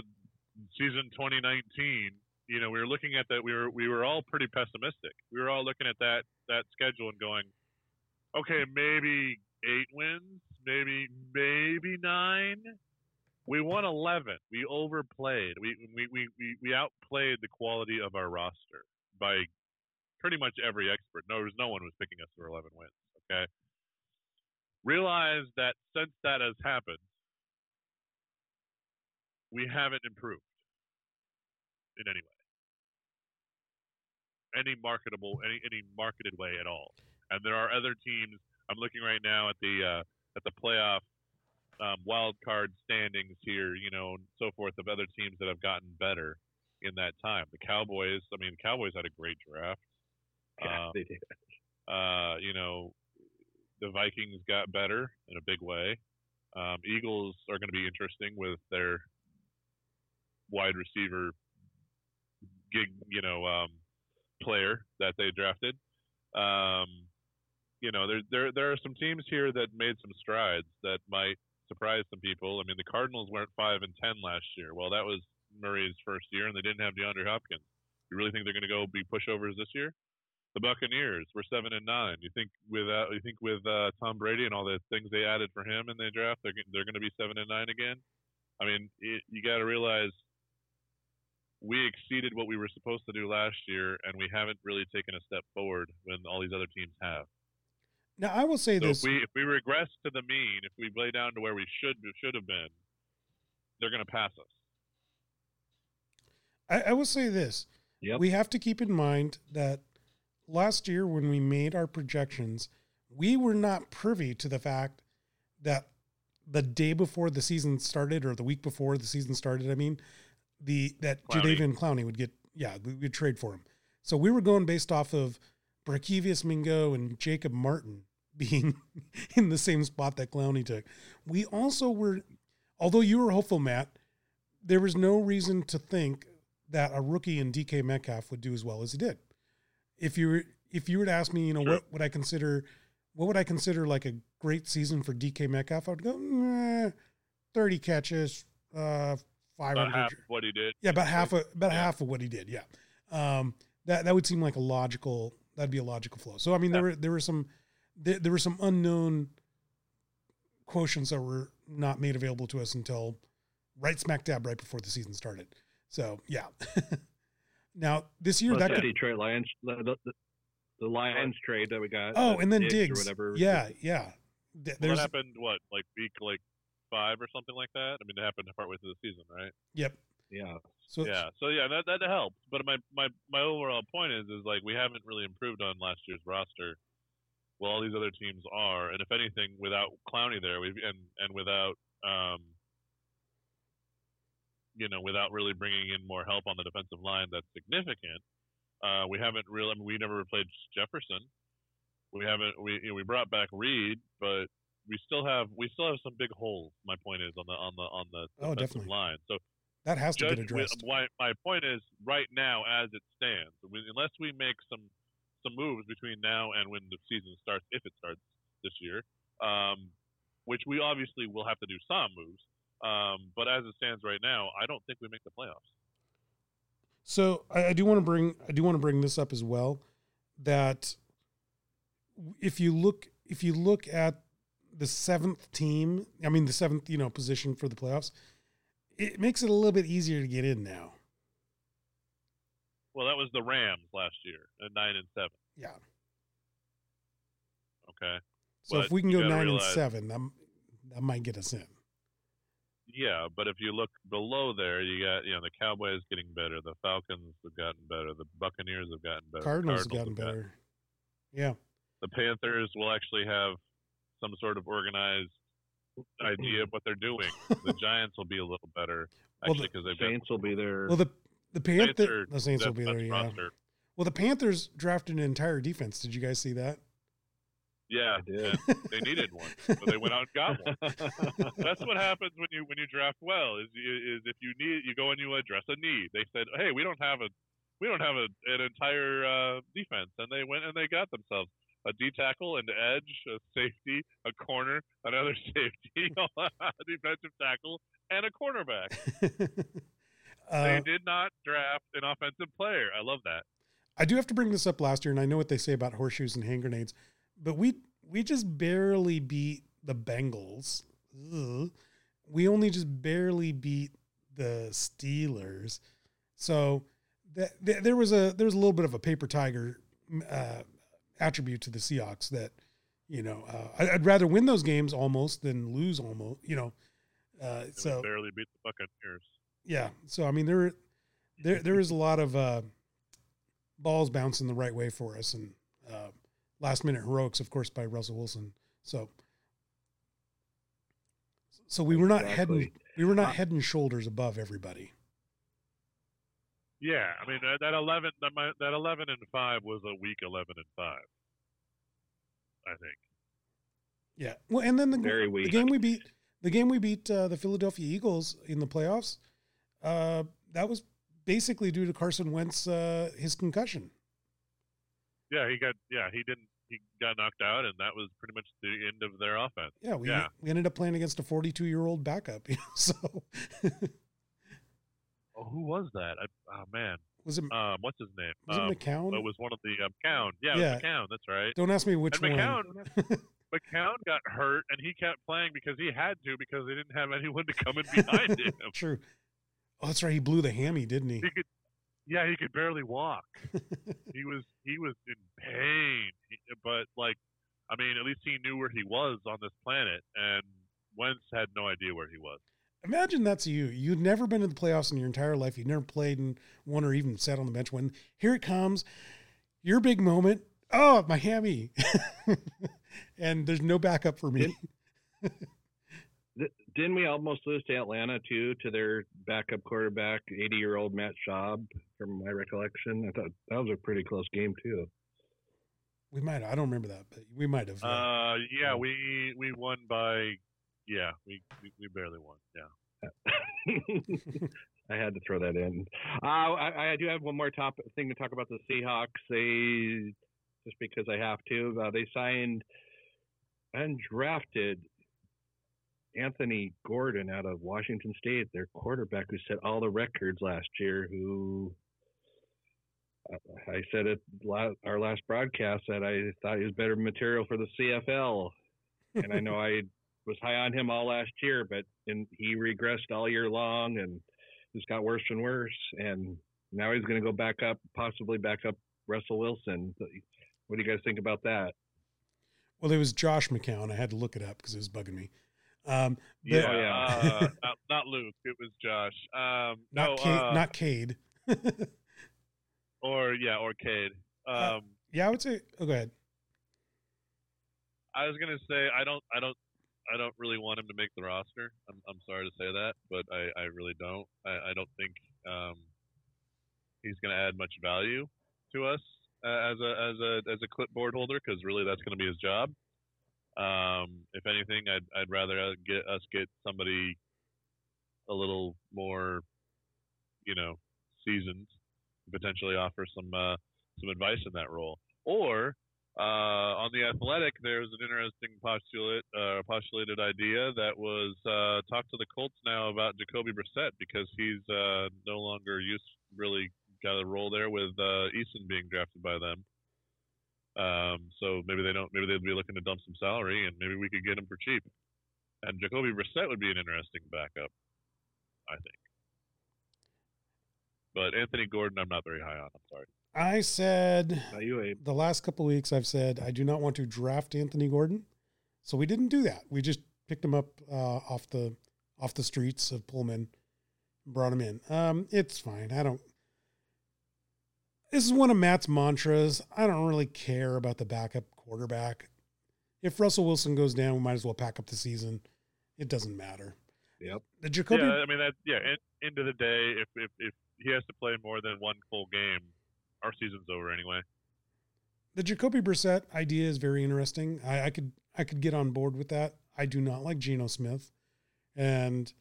season 2019, you know, we were looking at that. We were we were all pretty pessimistic. We were all looking at that that schedule and going, okay, maybe eight wins, maybe maybe nine. We won eleven. We overplayed. We we we we, we outplayed the quality of our roster by pretty much every expert. No, there's no one was picking us for eleven wins. Okay. Realize that since that has happened, we haven't improved in any way, any marketable, any any marketed way at all. And there are other teams. I'm looking right now at the uh, at the playoff um, wild card standings here, you know, and so forth of other teams that have gotten better in that time. The Cowboys. I mean, the Cowboys had a great draft. Yeah, uh, they did. Uh, you know, the Vikings got better in a big way. Um, Eagles are going to be interesting with their wide receiver gig, you know, um, player that they drafted. Um, you know, there there there are some teams here that made some strides that might surprise some people. I mean, the Cardinals weren't five and ten last year. Well, that was Murray's first year, and they didn't have DeAndre Hopkins. You really think they're going to go be pushovers this year? The Buccaneers were seven and nine. You think with uh, you think with uh, Tom Brady and all the things they added for him in the draft, they're they're going to be seven and nine again? I mean, it, you got to realize we exceeded what we were supposed to do last year, and we haven't really taken a step forward when all these other teams have. Now, I will say so this: if we if we regress to the mean, if we lay down to where we should should have been, they're going to pass us. I, I will say this: yep. we have to keep in mind that last year, when we made our projections, we were not privy to the fact that the day before the season started, or the week before the season started, I mean, the that Clowney. Jadeveon Clowney would get yeah we would trade for him. So we were going based off of Barkevious Mingo and Jacob Martin being in the same spot that Clowney took. We also were, although you were hopeful, Matt, there was no reason to think that a rookie in DK Metcalf would do as well as he did. If you were if you were to ask me, you know, sure. what would I consider what would I consider like a great season for DK Metcalf? I would go, 30 catches, uh, five hundred. Half what he did. Yeah, about half of about yeah. half of what he did. Yeah, um, that that would seem like a logical. That'd be a logical flow. So I mean, yeah. there were there were some there, there were some unknown quotients that were not made available to us until right smack dab right before the season started. So yeah. now this year Plus that could, Detroit Lions the, the, the, Lions trade that we got. Oh, uh, and then Diggs, Diggs. or whatever. Yeah, yeah. There's, well, that happened what like week like five or something like that. I mean, it happened partway through the season, right? Yep. Yeah. So yeah, so yeah, that that helps. But my my my overall point is is like we haven't really improved on last year's roster. Well, all these other teams are, and if anything, without Clowney there, we and and without um, you know, without really bringing in more help on the defensive line that's significant, uh, we haven't really. I mean, we never replaced Jefferson. We haven't. We you know, we brought back Reed, but we still have we still have some big holes. My point is on the on the on the oh, definitely. line. So that has to get addressed. my, my point is right now as it stands, unless we make some some moves between now and when the season starts, if it starts this year, um, which we obviously will have to do some moves. Um, but as it stands right now, I don't think we make the playoffs. So I, I do want to bring I do want to bring this up as well that if you look if you look at the seventh team, I mean the seventh, you know, position for the playoffs, it makes it a little bit easier to get in now. Well, that was the Rams last year at nine and seven. Yeah. Okay. So but if we can go nine realize, and seven, that, that might get us in. Yeah, but if you look below there, you got you know the Cowboys getting better, the Falcons have gotten better, the Buccaneers have gotten better, Cardinals, Cardinals have gotten better. Gotten, yeah. The Panthers will actually have some sort of organized idea of what they're doing. the Giants will be a little better actually because well, the, they've Saints will be there. Well, the the Panthers, the Saints will be there. Yeah. Roster. Well, the Panthers drafted an entire defense. Did you guys see that? Yeah, they needed one, so they went out and got one. That's what happens when you when you draft well. Is is if you need you go and you address a need. They said, hey, we don't have a we don't have a, an entire uh, defense, and they went and they got themselves a D tackle, an edge, a safety, a corner, another safety, a defensive tackle, and a cornerback. uh, they did not draft an offensive player. I love that. I do have to bring this up last year, and I know what they say about horseshoes and hand grenades but we we just barely beat the Bengals. Ugh. We only just barely beat the Steelers. So that, there was a there was a little bit of a paper tiger uh, attribute to the Seahawks that you know uh, I'd rather win those games almost than lose almost. You know, uh, so barely beat the Buccaneers. Yeah, so I mean there there there is a lot of uh, balls bouncing the right way for us, and uh, last minute heroics, of course, by Russell Wilson. So, so we were not exactly. head and, we were not head and shoulders above everybody. Yeah, I mean that, that eleven that, my, that eleven and five was a week eleven and five. I think. Yeah, well, and then the, Very weak. the game we beat the game we beat uh, the Philadelphia Eagles in the playoffs. Uh, that was basically due to Carson Wentz uh, his concussion. Yeah, he got yeah he didn't he got knocked out, and that was pretty much the end of their offense. Yeah, we, yeah. we ended up playing against a 42 year old backup. so. Oh, who was that? I, oh man, was it? Um, what's his name? Was um, it McCown? It was one of the um, McCown. Yeah, yeah. McCown. That's right. Don't ask me which and McCown, one. McCown got hurt, and he kept playing because he had to because they didn't have anyone to come in behind him. True. Oh, that's right. He blew the hammy, didn't he? He could yeah, he could barely walk. he was he was in pain, but like, I mean, at least he knew where he was on this planet, and Wentz had no idea where he was. Imagine that's you. You'd never been to the playoffs in your entire life. You'd never played in one or even sat on the bench. When here it comes, your big moment. Oh, my hammy, and there's no backup for me. Didn't we almost lose to Atlanta too to their backup quarterback, 80 year old Matt Schaub, from my recollection? I thought that was a pretty close game too. We might. I don't remember that, but we might have. Uh, yeah, we we won by. Yeah, we we, we barely won. Yeah. I had to throw that in. Uh, I, I, do have one more top thing to talk about the Seahawks. They just because I have to. Uh, they signed undrafted Anthony Gordon out of Washington State, their quarterback who set all the records last year, who I said at our last broadcast that I thought he was better material for the CFL. and I know I was high on him all last year, but and he regressed all year long and just got worse and worse. And now he's going to go back up, possibly back up Russell Wilson. What do you guys think about that? Well, it was Josh McCown. I had to look it up because it was bugging me. Um, yeah, yeah. uh, not, not, Luke. It was Josh. Um, not no, Cade, uh, not Cade. or yeah, or Cade. Uh, um, uh, yeah, I would say. Oh, go ahead. I was gonna say I don't, I don't, I don't really want him to make the roster. I'm, I'm sorry to say that, but I, I really don't. I, I don't think um, he's gonna add much value to us uh, as a as a as a clipboard holder because really that's gonna be his job. Um, if anything, I'd I'd rather get us get somebody a little more, you know, seasoned, potentially offer some uh, some advice in that role. Or uh, on the athletic, there's an interesting postulate, uh, postulated idea that was uh, talk to the Colts now about Jacoby Brissett because he's uh, no longer used really got a role there with uh, Eason being drafted by them. Um, so maybe they don't. Maybe they'd be looking to dump some salary, and maybe we could get him for cheap. And Jacoby Brissett would be an interesting backup, I think. But Anthony Gordon, I'm not very high on. I'm sorry. I said the last couple weeks. I've said I do not want to draft Anthony Gordon, so we didn't do that. We just picked him up uh, off the off the streets of Pullman, brought him in. Um, it's fine. I don't. This is one of Matt's mantras. I don't really care about the backup quarterback. If Russell Wilson goes down, we might as well pack up the season. It doesn't matter. Yep. The Jacoby. Yeah, I mean that. Yeah. end of the day, if if if he has to play more than one full game, our season's over anyway. the Jacoby Brissett idea is very interesting. I, I could I could get on board with that. I do not like Geno Smith, and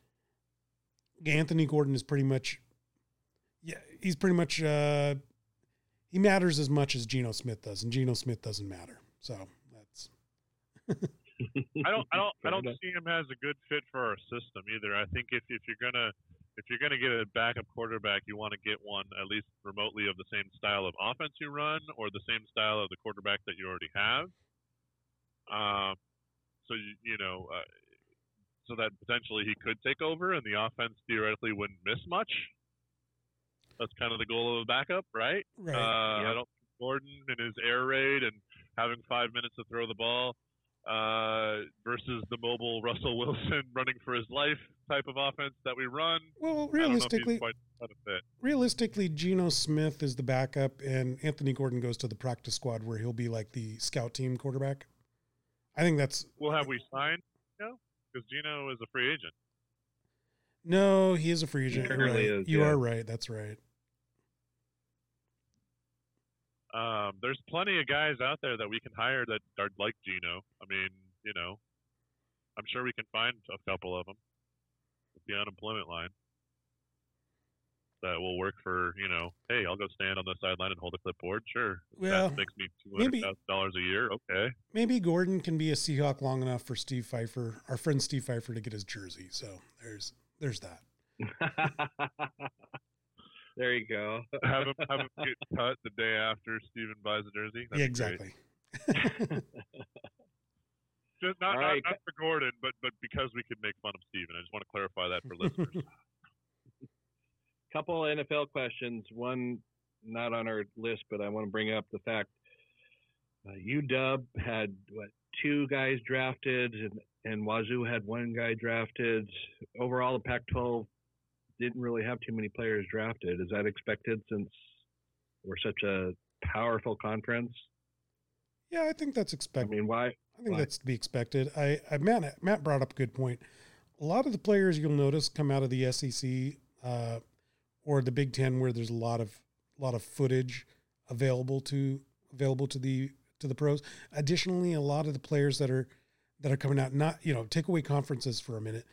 Anthony Gordon is pretty much, yeah, he's pretty much uh, he matters as much as Geno Smith does, and Geno Smith doesn't matter. So that's. I don't, I don't, I don't see him as a good fit for our system either. I think if if you're gonna if you're gonna get a backup quarterback, you want to get one at least remotely of the same style of offense you run or the same style of the quarterback that you already have. Um, so you, you know, uh, so that potentially he could take over and the offense theoretically wouldn't miss much. That's kind of the goal of a backup, right? Right. Uh, yep. I don't think Gordon and his air raid and having five minutes to throw the ball uh, versus the mobile Russell Wilson running for his life type of offense that we run. Well, realistically, realistically, Geno Smith is the backup, and Anthony Gordon goes to the practice squad where he'll be like the scout team quarterback. I think that's. Well, have we signed? No, because Geno is a free agent. No, he is a free agent. Right. Is, you yeah. are right. That's right. Um, there's plenty of guys out there that we can hire that are like Geno. I mean, you know, I'm sure we can find a couple of them with the unemployment line that will work for you know. Hey, I'll go stand on the sideline and hold a clipboard. Sure, well, that makes me two hundred thousand dollars a year. Okay, maybe Gordon can be a Seahawk long enough for Steve Pfeiffer, our friend Steve Pfeiffer, to get his jersey. So there's there's that. there you go. have him have him get cut the day after Steven buys a jersey. That'd yeah, exactly. Just not, right. not, not for Gordon, but but because we could make fun of Steven. I just want to clarify that for listeners. Couple NFL questions. One not on our list, but I want to bring up the fact uh, UW had what two guys drafted, and and Wazoo had one guy drafted. Overall, the Pac-12 didn't really have too many players drafted. Is that expected since we're such a powerful conference? Yeah, I think that's expected. I mean, why? I think why? that's to be expected. I, I Matt Matt brought up a good point. A lot of the players you'll notice come out of the SEC uh, or the Big Ten, where there's a lot of a lot of footage available to available to the to the pros. Additionally, a lot of the players that are that are coming out, not you know, take away conferences for a minute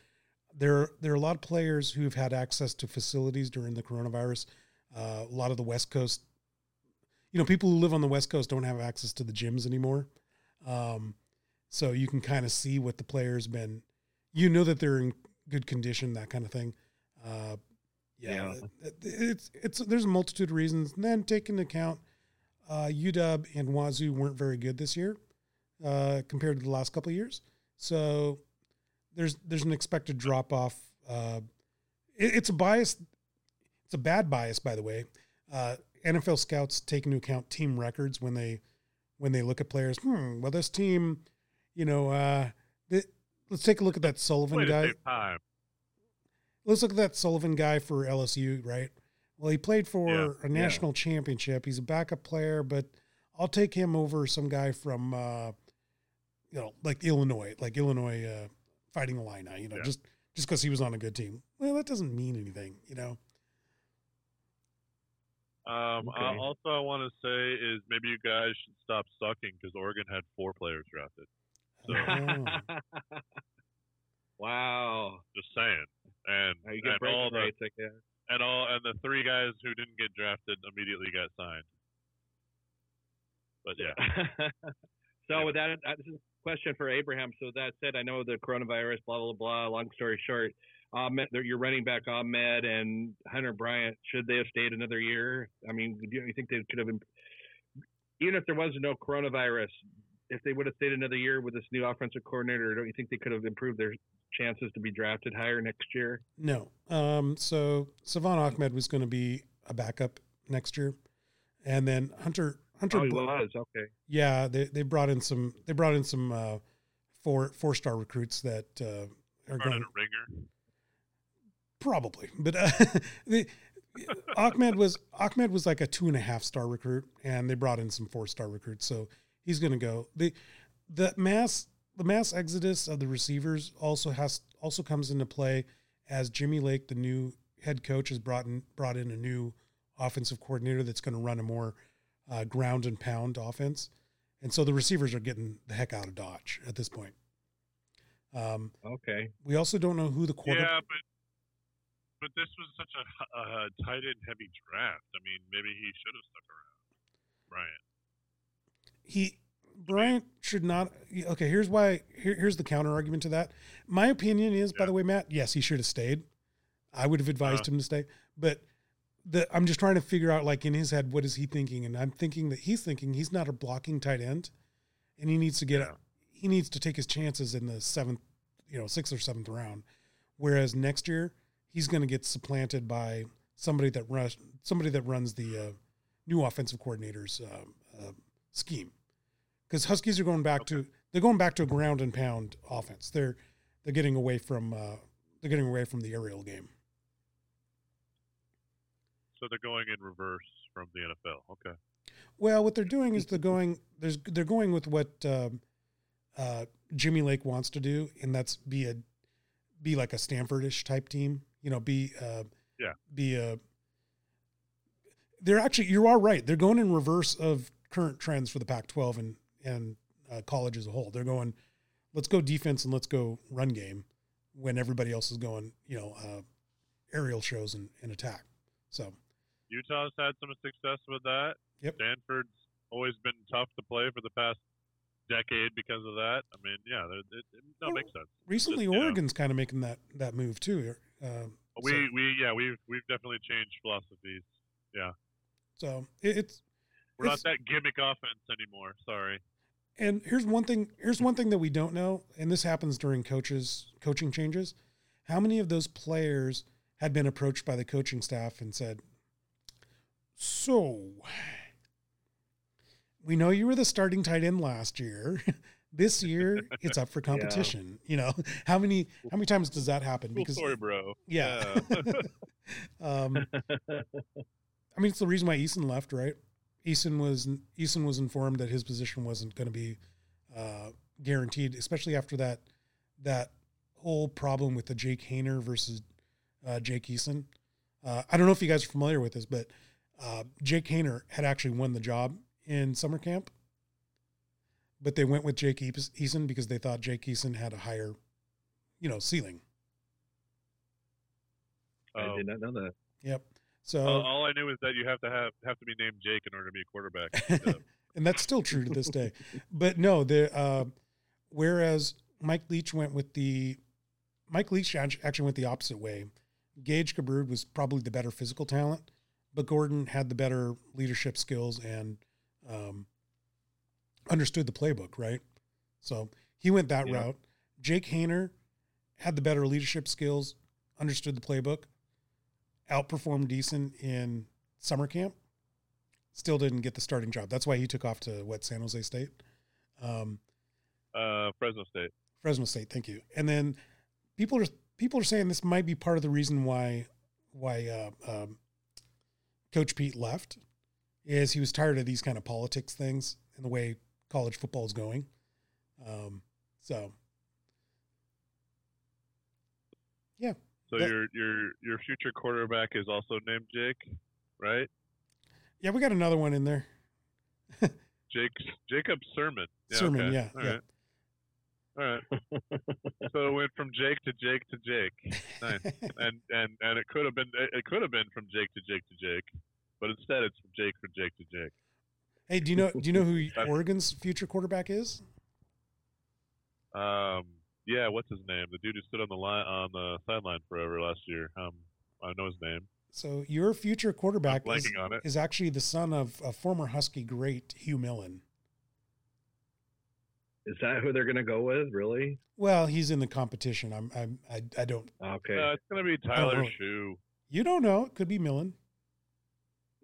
there there are a lot of players who've had access to facilities during the coronavirus. Uh, a lot of the West Coast, you know, people who live on the West Coast don't have access to the gyms anymore. Um, so you can kind of see what the players been. You know that they're in good condition, that kind of thing. Uh, yeah, yeah, it's it's there's a multitude of reasons. And then take into account uh, UW and Wazoo weren't very good this year uh, compared to the last couple of years. So there's there's an expected drop off. Uh, it, it's a bias. It's a bad bias, by the way. Uh, NFL scouts take into account team records when they when they look at players. Hmm. Well, this team, you know, uh, let's take a look at that Sullivan guy. Let's look at that Sullivan guy for LSU, right? Well, he played for yeah, a national yeah. championship. He's a backup player, but I'll take him over some guy from, uh, you know, like Illinois, like Illinois uh, fighting Illini, you know, yeah. just just because he was on a good team. Well, that doesn't mean anything, you know. Um, okay. uh, also, I want to say is maybe you guys should stop sucking because Oregon had four players drafted. So, wow. Just saying, and, and all the rights, and all and the three guys who didn't get drafted immediately got signed. But yeah. so yeah. with that, this is question for Abraham. So that said, I know the coronavirus, blah blah blah. Long story short, Ahmed, your running back Ahmed and Hunter Bryant, should they have stayed another year? I mean, do you think they could have, even if there was no coronavirus, if they would have stayed another year with this new offensive coordinator, don't you think they could have improved their chances to be drafted higher next year? No. Um, so Salvon Ahmed was going to be a backup next year, and then Hunter Hunter oh, he was okay. Yeah, they they brought in some they brought in some uh, four four star recruits that uh, are going. ringer. Probably, but uh, the, Ahmed was Ahmed was like a two and a half star recruit, and they brought in some four star recruits, so he's going to go. the The mass the mass exodus of the receivers also has also comes into play as Jimmy Lake, the new head coach, has brought in brought in a new offensive coordinator that's going to run a more uh, ground and pound offense, and so the receivers are getting the heck out of Dodge at this point. Um, okay. We also don't know who the quarterback. Yeah, but but this was such a, a tight end heavy draft. I mean, maybe he should have stuck around. Bryant. He Bryant should not. Okay, here's why. Here, here's the counter argument to that. My opinion is, yeah. by the way, Matt. Yes, he should have stayed. I would have advised uh him to stay, but the I'm just trying to figure out, like in his head, what is he thinking? And I'm thinking that he's thinking he's not a blocking tight end, and he needs to get. Yeah. He needs to take his chances in the seventh, you know, sixth or seventh round. Whereas next year, he's going to get supplanted by somebody that runs somebody that runs the uh, new offensive coordinator's uh, uh, scheme. Because Huskies are going back to they're going back to a ground and pound offense. They're they're getting away from uh, they're getting away from the aerial game. So they're going in reverse from the NFL. Okay. Well, what they're doing is they're going there's they're going with what um, uh, Jimmy Lake wants to do, and that's be a be like a Stanfordish type team you know, be uh, yeah, be a. They're actually you are right. They're going in reverse of current trends for the Pac-12 and and uh, college as a whole. They're going, let's go defense and let's go run game, when everybody else is going, you know, uh, aerial shows and, and attack. So Utah's had some success with that. Yep. Stanford's always been tough to play for the past decade because of that. I mean, yeah, it, it, it well, makes sense. Recently, Just, Oregon's kind of making that that move too. Um, we so, we yeah we've we've definitely changed philosophies. Yeah. So it, it's we're it's, not that gimmick offense anymore. Sorry. And here's one thing. Here's one thing that we don't know, and this happens during coaches coaching changes. How many of those players had been approached by the coaching staff and said, "So, we know you were the starting tight end last year. this year it's up for competition. Yeah. You know, how many how many times does that happen? Because cool story, bro. Yeah. yeah. um, I mean, it's the reason why Eason left, right? Eason was Eason was informed that his position wasn't going to be uh, guaranteed, especially after that that whole problem with the Jake Haener versus uh, Jake Eason. Uh, I don't know if you guys are familiar with this, but uh, Jake Haener had actually won the job in summer camp, but they went with Jake Eason because they thought Jake Eason had a higher, you know, ceiling. I did not know that. Yep. So all, all, I knew is that you have to have have to be named Jake in order to be a quarterback, and that's still true to this day. But no, the uh, whereas Mike Leach went with the Mike Leach actually went the opposite way. Gage Gubrud was probably the better physical talent, but Gordon had the better leadership skills and um, understood the playbook, right? So he went that yeah. route. Jake Haener had the better leadership skills, understood the playbook, outperformed Eason in summer camp, still didn't get the starting job. That's why he took off to what San Jose State, um, uh, Fresno State. Fresno State, thank you. And then people are people are saying this might be part of the reason why why uh, um, Coach Pete left is he was tired of these kind of politics things and the way college football is going. Um, so, yeah. So that, your your your future quarterback is also named Jake, right? Yeah, we got another one in there. Jake Jacob Sirmon. Yeah, Sirmon, okay. yeah. All yeah. right. All right. so it went from Jake to Jake to Jake. Nice. and and and it could have been it could have been from Jake to Jake to Jake but instead it's from Jake from Jake to Jake. Hey, do you know do you know who Oregon's future quarterback is? Um, yeah, what's his name? The dude who stood on the line on the sideline forever last year. Um, I know his name. So your future quarterback is, is, actually the son of a former Husky great Hugh Millen. Is that who they're going to go with? Really? Well, he's in the competition. I'm, I'm I, I don't. Okay. Uh, it's going to be Tyler Shough. You don't know. It could be Millen.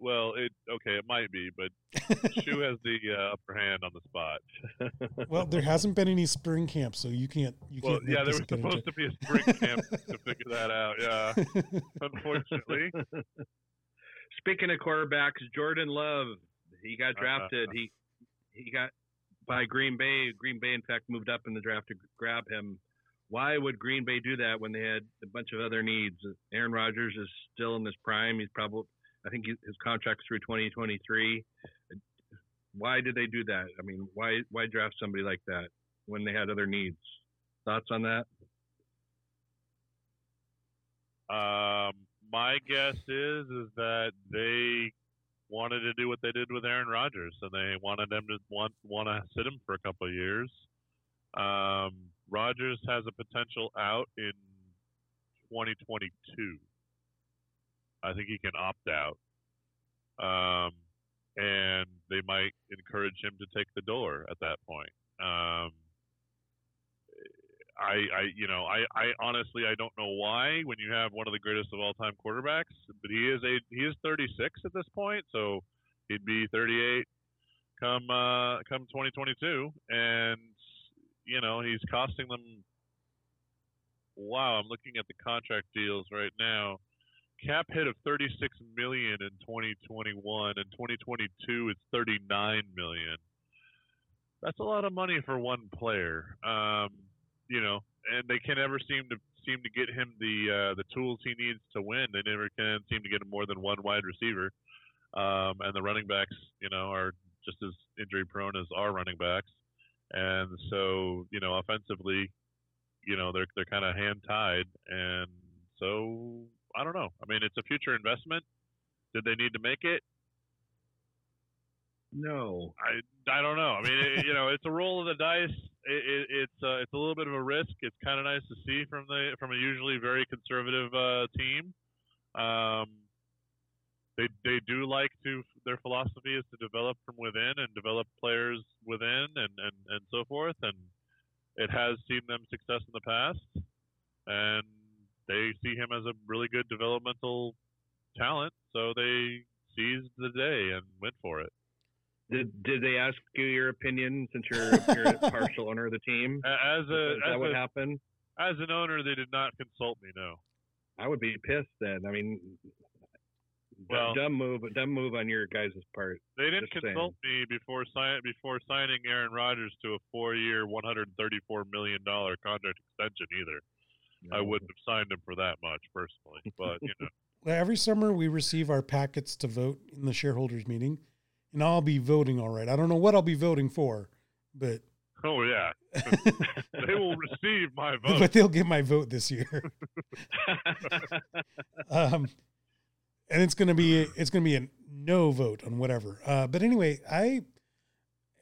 Well, it okay, it might be, but Shough has the uh, upper hand on the spot. well, there hasn't been any spring camp, so you can't. You well, can't yeah, there was supposed to be a spring camp to figure that out. Yeah, unfortunately. Speaking of quarterbacks, Jordan Love, he got uh-huh. drafted. Uh, he he got by Green Bay. Green Bay, in fact, moved up in the draft to grab him. Why would Green Bay do that when they had a bunch of other needs? Aaron Rodgers is still in his prime. He's probably I think his contract's through 2023. why did they do that? I mean, why why draft somebody like that when they had other needs? Thoughts on that? Um, my guess is is that they wanted to do what they did with Aaron Rodgers, and they wanted them to want want to sit him for a couple of years. Um, Rodgers has a potential out in 2022. I think he can opt out, um, and they might encourage him to take the door at that point. Um, I, I, you know, I, I honestly, I don't know why when you have one of the greatest of all time quarterbacks, but he is a, he is 36 at this point, so he'd be 38 come, uh, come 2022, and you know, he's costing them. Wow, I'm looking at the contract deals right now. Cap hit of 36 million in 2021, and 2022 it's 39 million. That's a lot of money for one player. Um, you know, and they can never seem to seem to get him the uh, the tools he needs to win. They never can seem to get him more than one wide receiver, um, and the running backs, you know, are just as injury prone as our running backs, and so you know, offensively, you know, they're they're kind of hand tied, and so I don't know. I mean, it's a future investment. Did they need to make it? No, I I don't know. I mean, it, you know, it's a roll of the dice. It, it, it's uh, it's a little bit of a risk. It's kind of nice to see from the from a usually very conservative uh, team. Um, they they do like to their philosophy is to develop from within and develop players within and and and so forth. And it has seen them success in the past, and they see him as a really good developmental talent. So they seized the day and went for it. Did did they ask you your opinion since you're, you're a partial owner of the team? As a is as that what a, happened? as an owner, they did not consult me. No. I would be pissed then. I mean, Well- dumb move, dumb move on your guys' part. They didn't Just saying. consult me before sign before signing Aaron Rodgers to a four-year, 134 million dollar contract extension either. I wouldn't have signed him for that much personally, but you know, every summer we receive our packets to vote in the shareholders meeting, and I'll be voting all right. I don't know what I'll be voting for, but oh yeah, they will receive my vote. but they'll get my vote this year. um, and it's gonna be it's gonna be a no vote on whatever. Uh, but anyway, I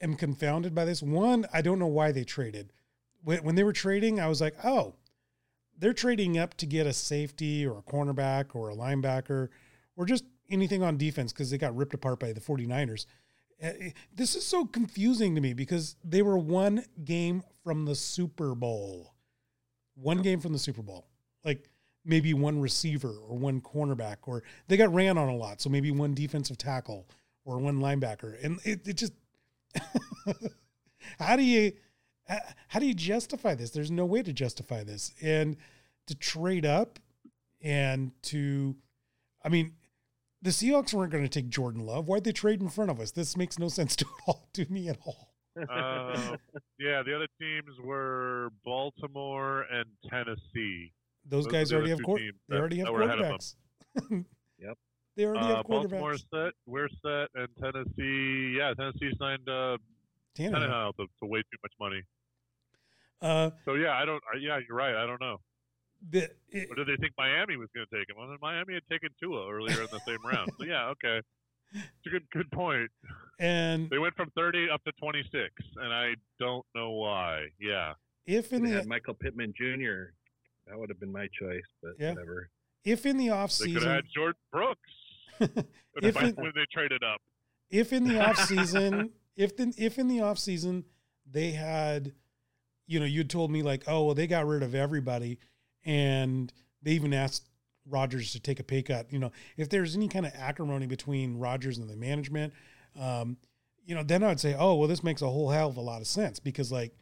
am confounded by this. One, I don't know why they traded. When, when they were trading, I was like, oh, they're trading up to get a safety or a cornerback or a linebacker or just anything on defense because they got ripped apart by the 49ers. Uh, This is so confusing to me because they were one game from the Super Bowl. One game from the Super Bowl. Like maybe one receiver or one cornerback, or they got ran on a lot. So maybe one defensive tackle or one linebacker. And it, it just, how do you, how do you justify this? There's no way to justify this. And to trade up and to, I mean, the Seahawks weren't going to take Jordan Love. Why'd they trade in front of us? This makes no sense to all to me at all. Uh, yeah, the other teams were Baltimore and Tennessee. Those, Those guys already have two they that- already have that were ahead of them. quarterbacks. Yep. They already Uh, have quarterbacks. Baltimore's set. We're set, and Tennessee. Yeah, Tennessee signed uh, Tannehill. Tannehill to, to way too much money. Uh, So yeah, I don't. I- Yeah, you're right. I don't know. The, it, Or did they think Miami was going to take him? Well, then Miami had taken Tua earlier in the same round. So yeah, okay. It's a good good point. and They went from 30 up to 26, and I don't know why. Yeah. if in They the had Michael Pittman Jr. That would have been my choice, but Yeah. whatever. if in the off They could have had Jordyn Brooks if when they traded up. if in the off season if the, if in the off season they had you know you'd told me like oh well they got rid of everybody and they even asked Rodgers to take a pay cut you know if there's any kind of acrimony between Rodgers and the management um you know then I'd say oh well this makes a whole hell of a lot of sense because like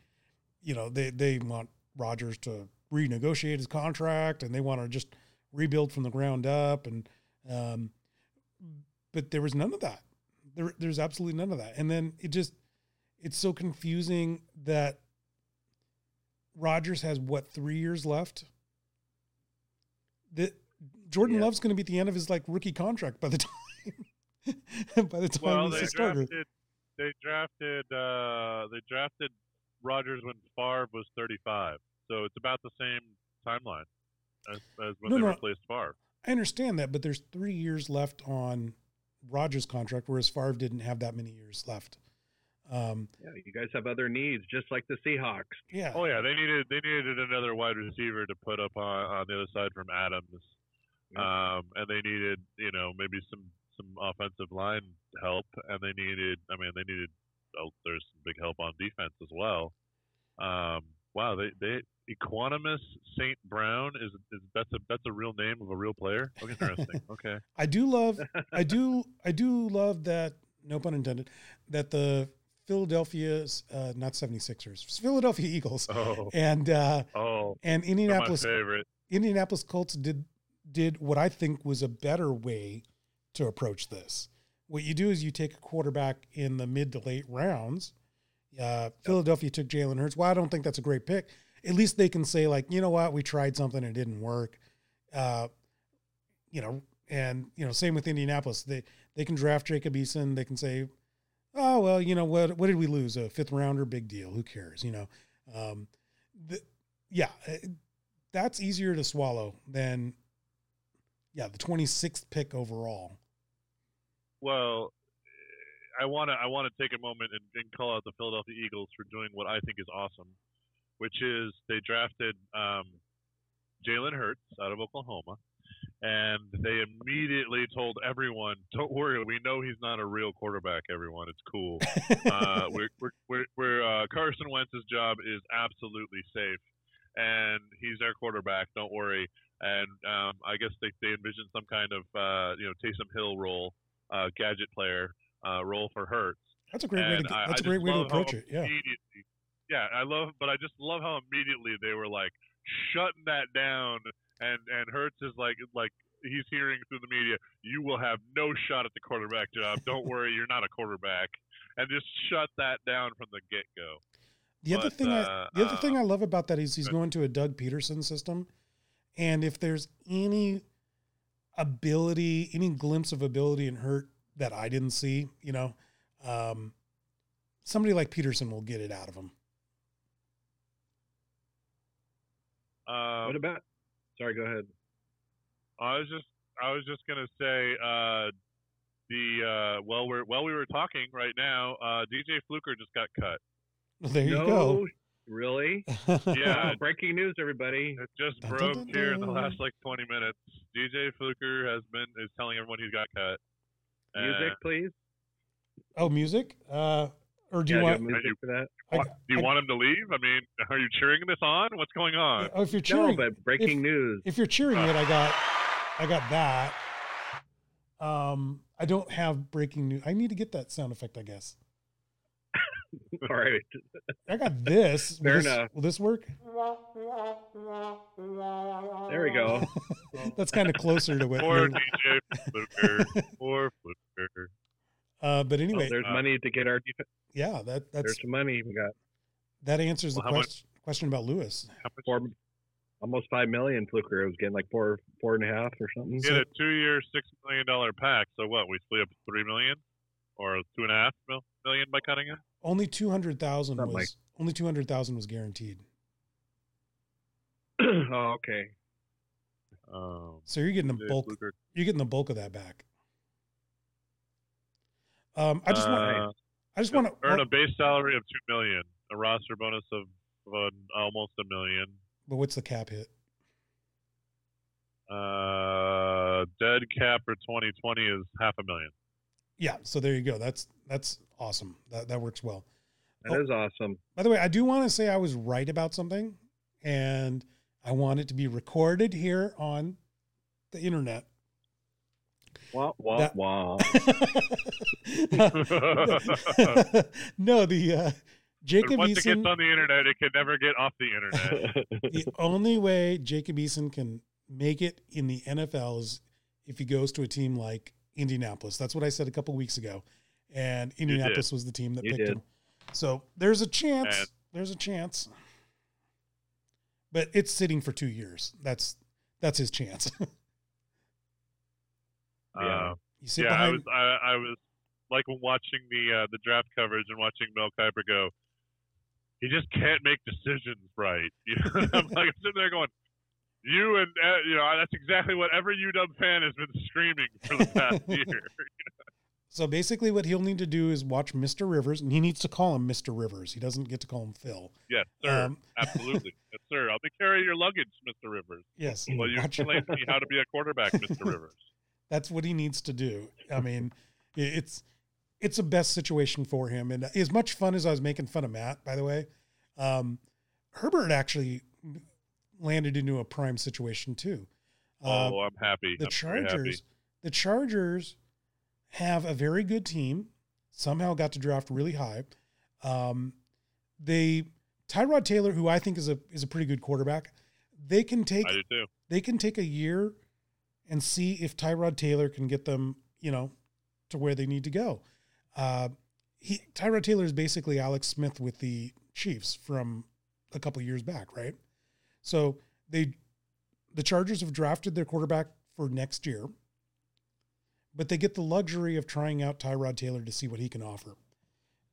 you know they they want Rodgers to renegotiate his contract and they want to just rebuild from the ground up and um but there was none of that there, there's absolutely none of that. And then it just, it's so confusing that Rodgers has what three years left. That Jordan Yeah. Love's going to be at the end of his like rookie contract by the time, by the time Well, he's they a starter. drafted they drafted uh, they drafted Rodgers when Favre was 35, so it's about the same timeline as, as when no, they no. replaced Favre. I understand that, but there's three years left on Rodgers' contract, whereas Favre didn't have that many years left. Um, yeah, you guys have other needs, just like the Seahawks. Yeah. Oh yeah, they needed they needed another wide receiver to put up on, on the other side from Adams, yeah. um, and they needed you know maybe some some offensive line help, and they needed I mean they needed oh, there's some big help on defense as well. Um, wow, they they Equanimeous Saint Brown is is that's a that's a real name of a real player. Oh, interesting. okay. I do love I do I do love that no pun intended that the Philadelphia's uh, not 76ers, Philadelphia Eagles oh. and uh, oh and Indianapolis Indianapolis Colts did did what I think was a better way to approach this. What you do is you take a quarterback in the mid to late rounds. Uh, Philadelphia took Jalen Hurts. Well, I don't think that's a great pick at least they can say like, you know what, we tried something and it didn't work. Uh, you know, and you know, same with Indianapolis. They they can draft Jacob Eason. They can say, oh well, you know what? What did we lose? A fifth rounder? Big deal. Who cares? You know, um, the, yeah, uh, that's easier to swallow than yeah the twenty sixth pick overall. Well, I want to I want to take a moment and, and call out the Philadelphia Eagles for doing what I think is awesome which is they drafted um, Jalen Hurts out of Oklahoma, and they immediately told everyone, "Don't worry, we know he's not a real quarterback. Everyone, it's cool. uh, we're, we're, we're, we're uh, Carson Wentz's job is absolutely safe, and he's our quarterback. Don't worry." And um, I guess they they envisioned some kind of uh, you know Taysom Hill role, uh, gadget player uh, role for Hurts. That's a great way to that's I, a great way to approach it. Yeah yeah, I love, but I just love how immediately they were like shutting that down, and and Hurts is like like he's hearing through the media, you will have no shot at the quarterback job. Don't worry, you're not a quarterback, and just shut that down from the get go. The other thing, uh, I, the other uh, thing I love about that is he's going to a Doug Pederson system, and if there's any ability, any glimpse of ability in Hurt that I didn't see, you know, um, somebody like Peterson will get it out of him. Um, what about? Sorry, go ahead. I was just I was just gonna say uh, the uh, well we're while we were talking right now, uh, DJ Fluker just got cut. There you no, go. Really? yeah. breaking news, everybody. It just dun, broke dun, dun, here in the last like 20 minutes. DJ Fluker has been is telling everyone he's got cut. Music, please. Oh, music. Uh, or do yeah, you want music you, for that? I, do you I, want him to leave? I mean, are you cheering this on? What's going on? Oh, if you're cheering, no, but breaking if, news. If you're cheering it, I got, I got that. Um, I don't have breaking news. I need to get that sound effect, I guess. All right. I got this. Fair will this, enough. Will this work? There we go. That's kind of closer to what. Poor DJ Fluker. Poor Fluker. Uh, but anyway, there's uh, money to get our defense. Yeah, that that's there's some money we got. That answers well, the question question about Lewis. Four, almost five million. Fluker was getting like four four and a half or something. He had a two year six million dollar pack. So what? We split up three million or two and a half million by cutting it. Only two hundred thousand was like, only two hundred thousand was guaranteed. oh, okay. Um, so you're getting the bulk. Fluker. You're getting the bulk of that back. Um, I just want. Uh, I just want to earn a base salary of two million, a roster bonus of, of almost a million. But what's the cap hit? Uh, dead cap for 2020 is half a million. Yeah, so there you go. That's that's awesome. That that works well. That oh, is awesome. By the way, I do want to say I was right about something, and I want it to be recorded here on the internet. Wah, wah, that, wah. no, the uh, Jacob once Eason. it gets on the internet, it can never get off the internet. the only way Jacob Eason can make it in the NFL is if he goes to a team like Indianapolis. That's what I said a couple weeks ago, and Indianapolis was the team that you picked did. him. So there's a chance. And there's a chance, but it's sitting for two years. That's that's his chance. Yeah. Uh, you sit yeah, behind... I was. I, I was. like when watching the uh, the draft coverage and watching Mel Kiper go, he just can't make decisions right. You know, I'm like I'm sitting there going, you and uh, you know that's exactly what every UW fan has been screaming for the past year. So basically, what he'll need to do is watch Mr. Rivers, and he needs to call him Mr. Rivers. He doesn't get to call him Phil. Yes, sir. Um, Absolutely. yes, sir. I'll be carrying your luggage, Mr. Rivers. Yes. Well, you explain to me how to be a quarterback, Mr. Rivers. That's what he needs to do. I mean, it's it's a best situation for him. And as much fun as I was making fun of Matt, by the way, um, Herbert actually landed into a prime situation too. Uh, oh, I'm happy. The I'm Chargers, happy. the Chargers have a very good team. Somehow got to draft really high. Um, they Tyrod Taylor, who I think is a is a pretty good quarterback. They can take they can take a year and see if Tyrod Taylor can get them, you know, to where they need to go. Uh, he Tyrod Taylor is basically Alex Smith with the Chiefs from a couple years back, right? So they the Chargers have drafted their quarterback for next year but they get the luxury of trying out Tyrod Taylor to see what he can offer.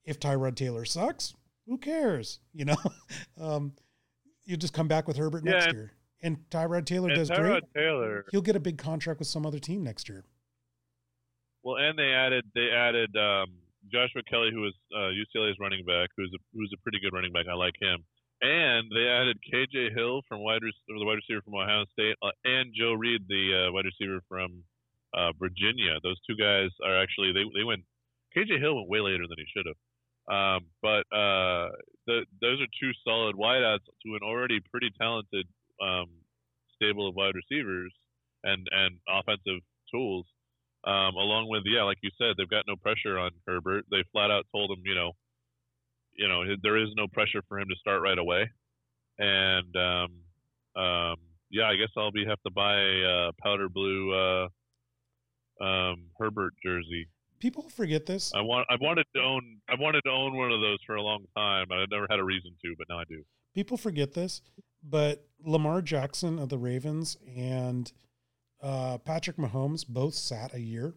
If Tyrod Taylor sucks, who cares? You know, um, you just come back with Herbert yeah, next year, and Tyrod Taylor and does Tyrod great. Taylor, he'll get a big contract with some other team next year. Well, and they added they added um, Joshua Kelly, who was uh, UCLA's running back, who's a who's a pretty good running back. I like him. And they added KJ Hill from wide the wide receiver from Ohio State, uh, and Joe Reed, the uh, wide receiver from uh, Virginia. Those two guys are actually they they went. KJ Hill went way later than he should have. Um, but uh, the, those are two solid wideouts to an already pretty talented um, stable of wide receivers and and offensive tools. Um, along with yeah, like you said, they've got no pressure on Herbert. They flat out told him, you know, you know, there is no pressure for him to start right away. And um, um, yeah, I guess I'll be have to buy a uh, powder blue uh, um, Herbert jersey. People forget this. I want. I wanted to own. I wanted to own one of those for a long time. I never had a reason to, but now I do. People forget this, but Lamar Jackson of the Ravens and uh, Patrick Mahomes both sat a year.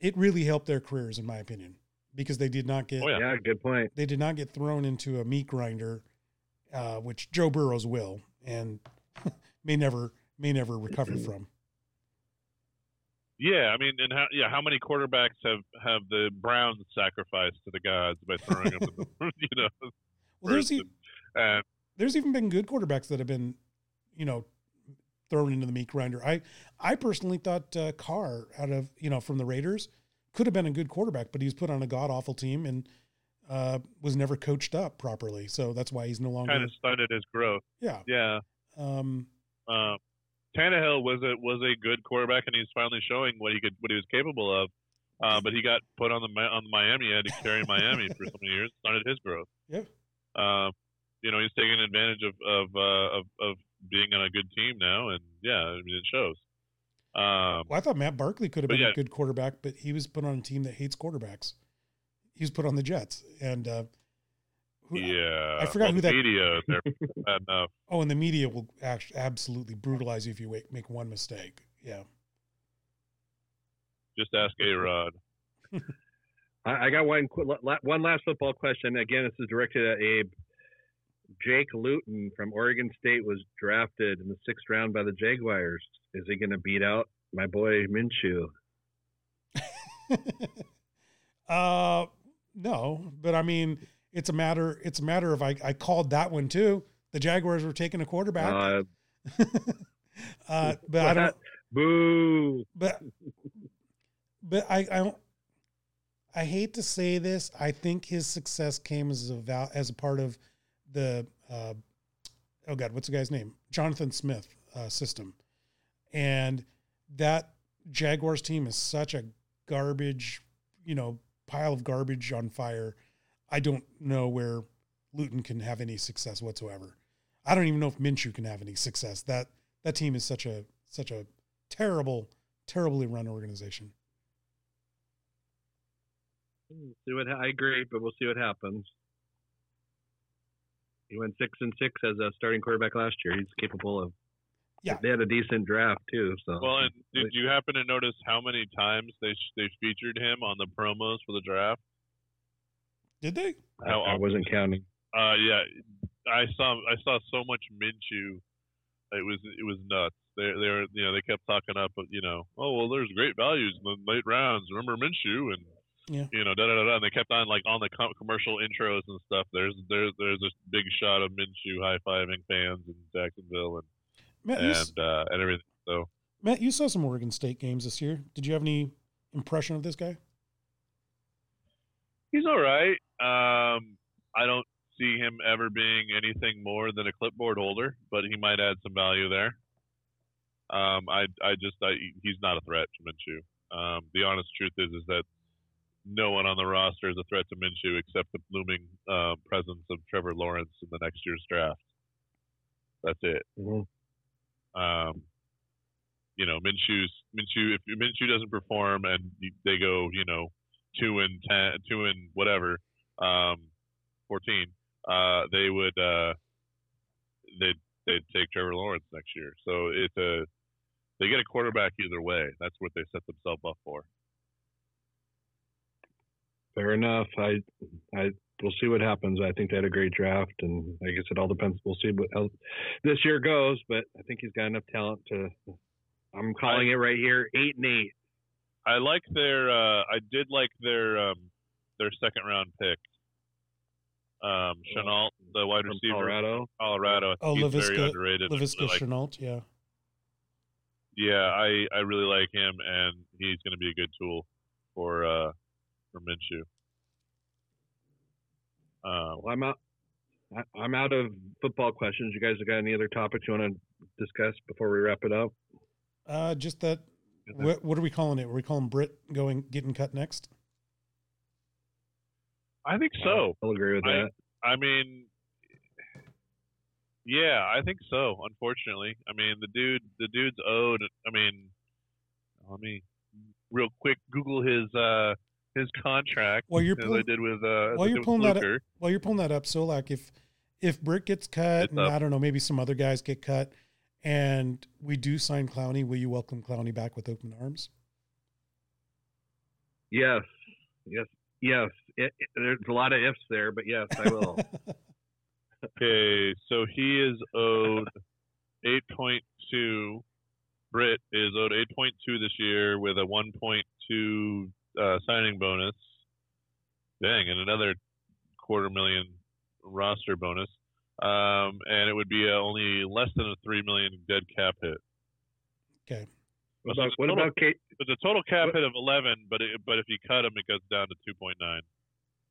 It really helped their careers, in my opinion, because they did not get. Oh, yeah. yeah, good point. They did not get thrown into a meat grinder, uh, which Joe Burrows will, and may never may never recover from. Yeah, I mean, and how yeah, how many quarterbacks have have the Browns sacrificed to the gods by throwing them? In the, you know, well, there's even, and, there's even been good quarterbacks that have been, you know, thrown into the meat grinder. I I personally thought uh, Carr out of you know from the Raiders could have been a good quarterback, but he was put on a god awful team and uh, was never coached up properly. So that's why he's no longer kind of stunted his growth. Yeah, yeah. Um, uh, Tannehill was a was a good quarterback, and he's finally showing what he could what he was capable of. Uh, but he got put on the on the Miami end. to carry Miami for so many years, started his growth. Yeah. Uh, you know, he's taking advantage of of, uh, of of being on a good team now, and yeah, I mean, it shows. Um, well, I thought Matt Barkley could have been yeah. a good quarterback, but he was put on a team that hates quarterbacks. He was put on the Jets, and uh, who, yeah, I forgot well, who that media. Bad enough. Oh, and the media will actually absolutely brutalize you if you make one mistake. Yeah. Just ask A Rod. I got one one last football question. Again, this is directed at Abe. Jake Luton from Oregon State was drafted in the sixth round by the Jaguars. Is he going to beat out my boy Minshew? uh, no, but I mean, it's a matter. It's a matter of I, I called that one too. The Jaguars were taking a quarterback. Uh, uh, but I don't. Boo. But but I I don't. I hate to say this. I think his success came as a val, as a part of the uh, oh god, what's the guy's name? Jonathan Smith uh, system, and that Jaguars team is such a garbage, you know, pile of garbage on fire I don't know where Luton can have any success whatsoever. I don't even know if Minshew can have any success. That that team is such a such a terrible, terribly run organization. See what I agree, but we'll see what happens. He went six and six as a starting quarterback last year. He's capable of. Yeah. They had a decent draft too. So. Well, and did you happen to notice how many times they they featured him on the promos for the draft? Did they? How I, I wasn't counting. Uh, yeah, I saw I saw so much Minshew. It was it was nuts. They they were you know they kept talking up you know oh well there's great values in the late rounds. Remember Minshew and yeah. you know da da da. And they kept on like on the com- commercial intros and stuff. There's there's there's a big shot of Minshew high fiving fans in Jacksonville and Matt, and uh, and everything. So Matt, you saw some Oregon State games this year. Did you have any impression of this guy? He's all right. Um, I don't see him ever being anything more than a clipboard holder, but he might add some value there. Um, I I just I, he's not a threat to Minshew. Um, the honest truth is is that no one on the roster is a threat to Minshew except the looming uh, presence of Trevor Lawrence in the next year's draft. That's it. Mm-hmm. Um, you know, Minshew's Minshew if Minshew doesn't perform and they go, you know, two and ten, two and whatever, um, fourteen, uh, they would uh, they'd they'd take Trevor Lawrence next year. So it's a they get a quarterback either way. That's what they set themselves up for. Fair enough. I I we'll see what happens. I think they had a great draft, and like I said, all depends. We'll see what how this year goes, but I think he's got enough talent to. I'm calling I, it right here, eight and eight. I like their. Uh, I did like their um, their second round pick um, Shenault, the wide receiver, Colorado. Colorado. Oh, He's Laviska, very underrated. Laviska really like, Shenault, yeah. Yeah, I, I really like him, and he's going to be a good tool for uh, for Minshew. Um, well, I'm out. I'm out of football questions. You guys have got any other topics you want to discuss before we wrap it up? Uh, just that. What, what are we calling it? Are we calling Britt going getting cut next? I think so. I'll agree with that. I, I mean, yeah, I think so. Unfortunately, I mean the dude, the dude's owed. I mean, let me real quick Google his uh his contract. Well, you're as I did with uh while you're pulling that up, while you're pulling that up. So like if if Britt gets cut, and I don't know, maybe some other guys get cut, and we do sign Clowney, will you welcome Clowney back with open arms? Yes, yes, yes. It, it, there's a lot of ifs there, but yes, I will. okay, so he is owed 8.2. Britt is owed 8.2 this year with a 1.2 uh, signing bonus. Dang, and another quarter million roster bonus. Um, and it would be uh, only less than a three million dead cap hit. Okay. What about, what about Kate? It's a total cap what? hit of 11, but it, but if you cut him, it goes down to 2.9.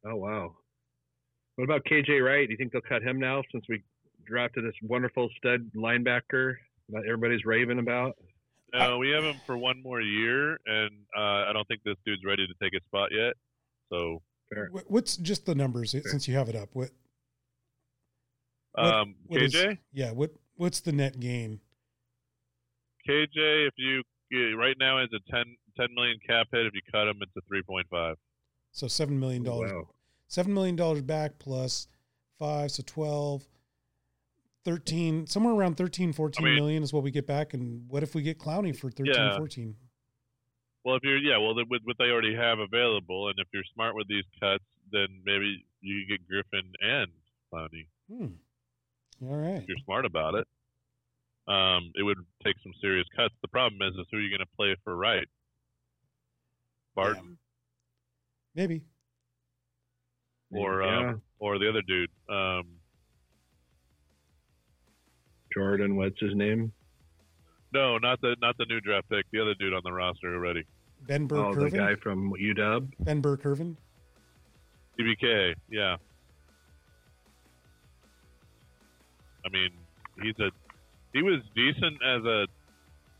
Oh wow. What about KJ Wright? Do you think they'll cut him now since we drafted this wonderful stud linebacker that everybody's raving about? No, we have him for one more year, and uh, I don't think this dude's ready to take a spot yet. So, Fair. what's just the numbers Fair. since you have it up? What? what um, what KJ? Is, yeah. What What's the net gain? KJ, if you right now is a 10, 10 million cap hit. If you cut him, it's a three point five. So seven million dollars. Wow. Seven million dollars back plus five, so 12, 13, somewhere around 13, 14 I mean, million is what we get back. And what if we get Clowney for 13, yeah. 14? Well, if you're yeah, well, with what they already have available, and if you're smart with these cuts, then maybe you can get Griffen and Clowney. Hmm. All right. If you're smart about it, um, it would take some serious cuts. The problem is, is who are you going to play for right? Barton. Maybe. Or yeah. um, or the other dude. Um, Jordan, what's his name? No, not the not the new draft pick. The other dude on the roster already. Ben Burke. Oh, the guy from UW. Ben Burr-Kirven. CBK, yeah. I mean, he's a he was decent as a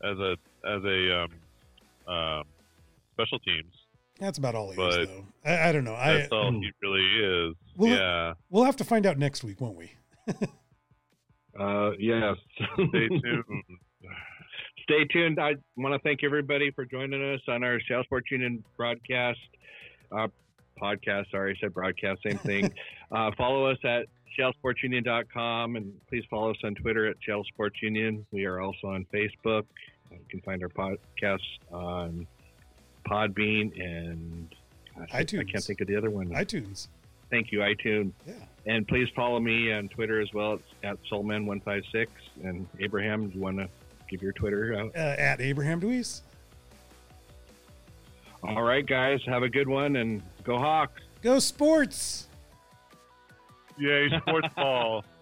as a as a um, um, special teams that's about all he but is, though. I, I don't know. That's I, all he really is. We'll, yeah. We'll have to find out next week, won't we? uh, yes. Stay tuned. Stay tuned. I want to thank everybody for joining us on our Sports Union broadcast. Uh, podcast. Sorry, I said broadcast. Same thing. uh, follow us at shellsportsunion.com and please follow us on Twitter at Shell Sports Union. We are also on Facebook. You can find our podcast on Podbean and gosh, iTunes. I can't think of the other one. iTunes. Thank you, iTunes. Yeah. And please follow me on Twitter as well. It's at Soulman156. And Abraham, do you want to give your Twitter out? Uh, at Abraham DeWeese. All right, guys. Have a good one and go Hawks. Go sports. Yay, sports ball.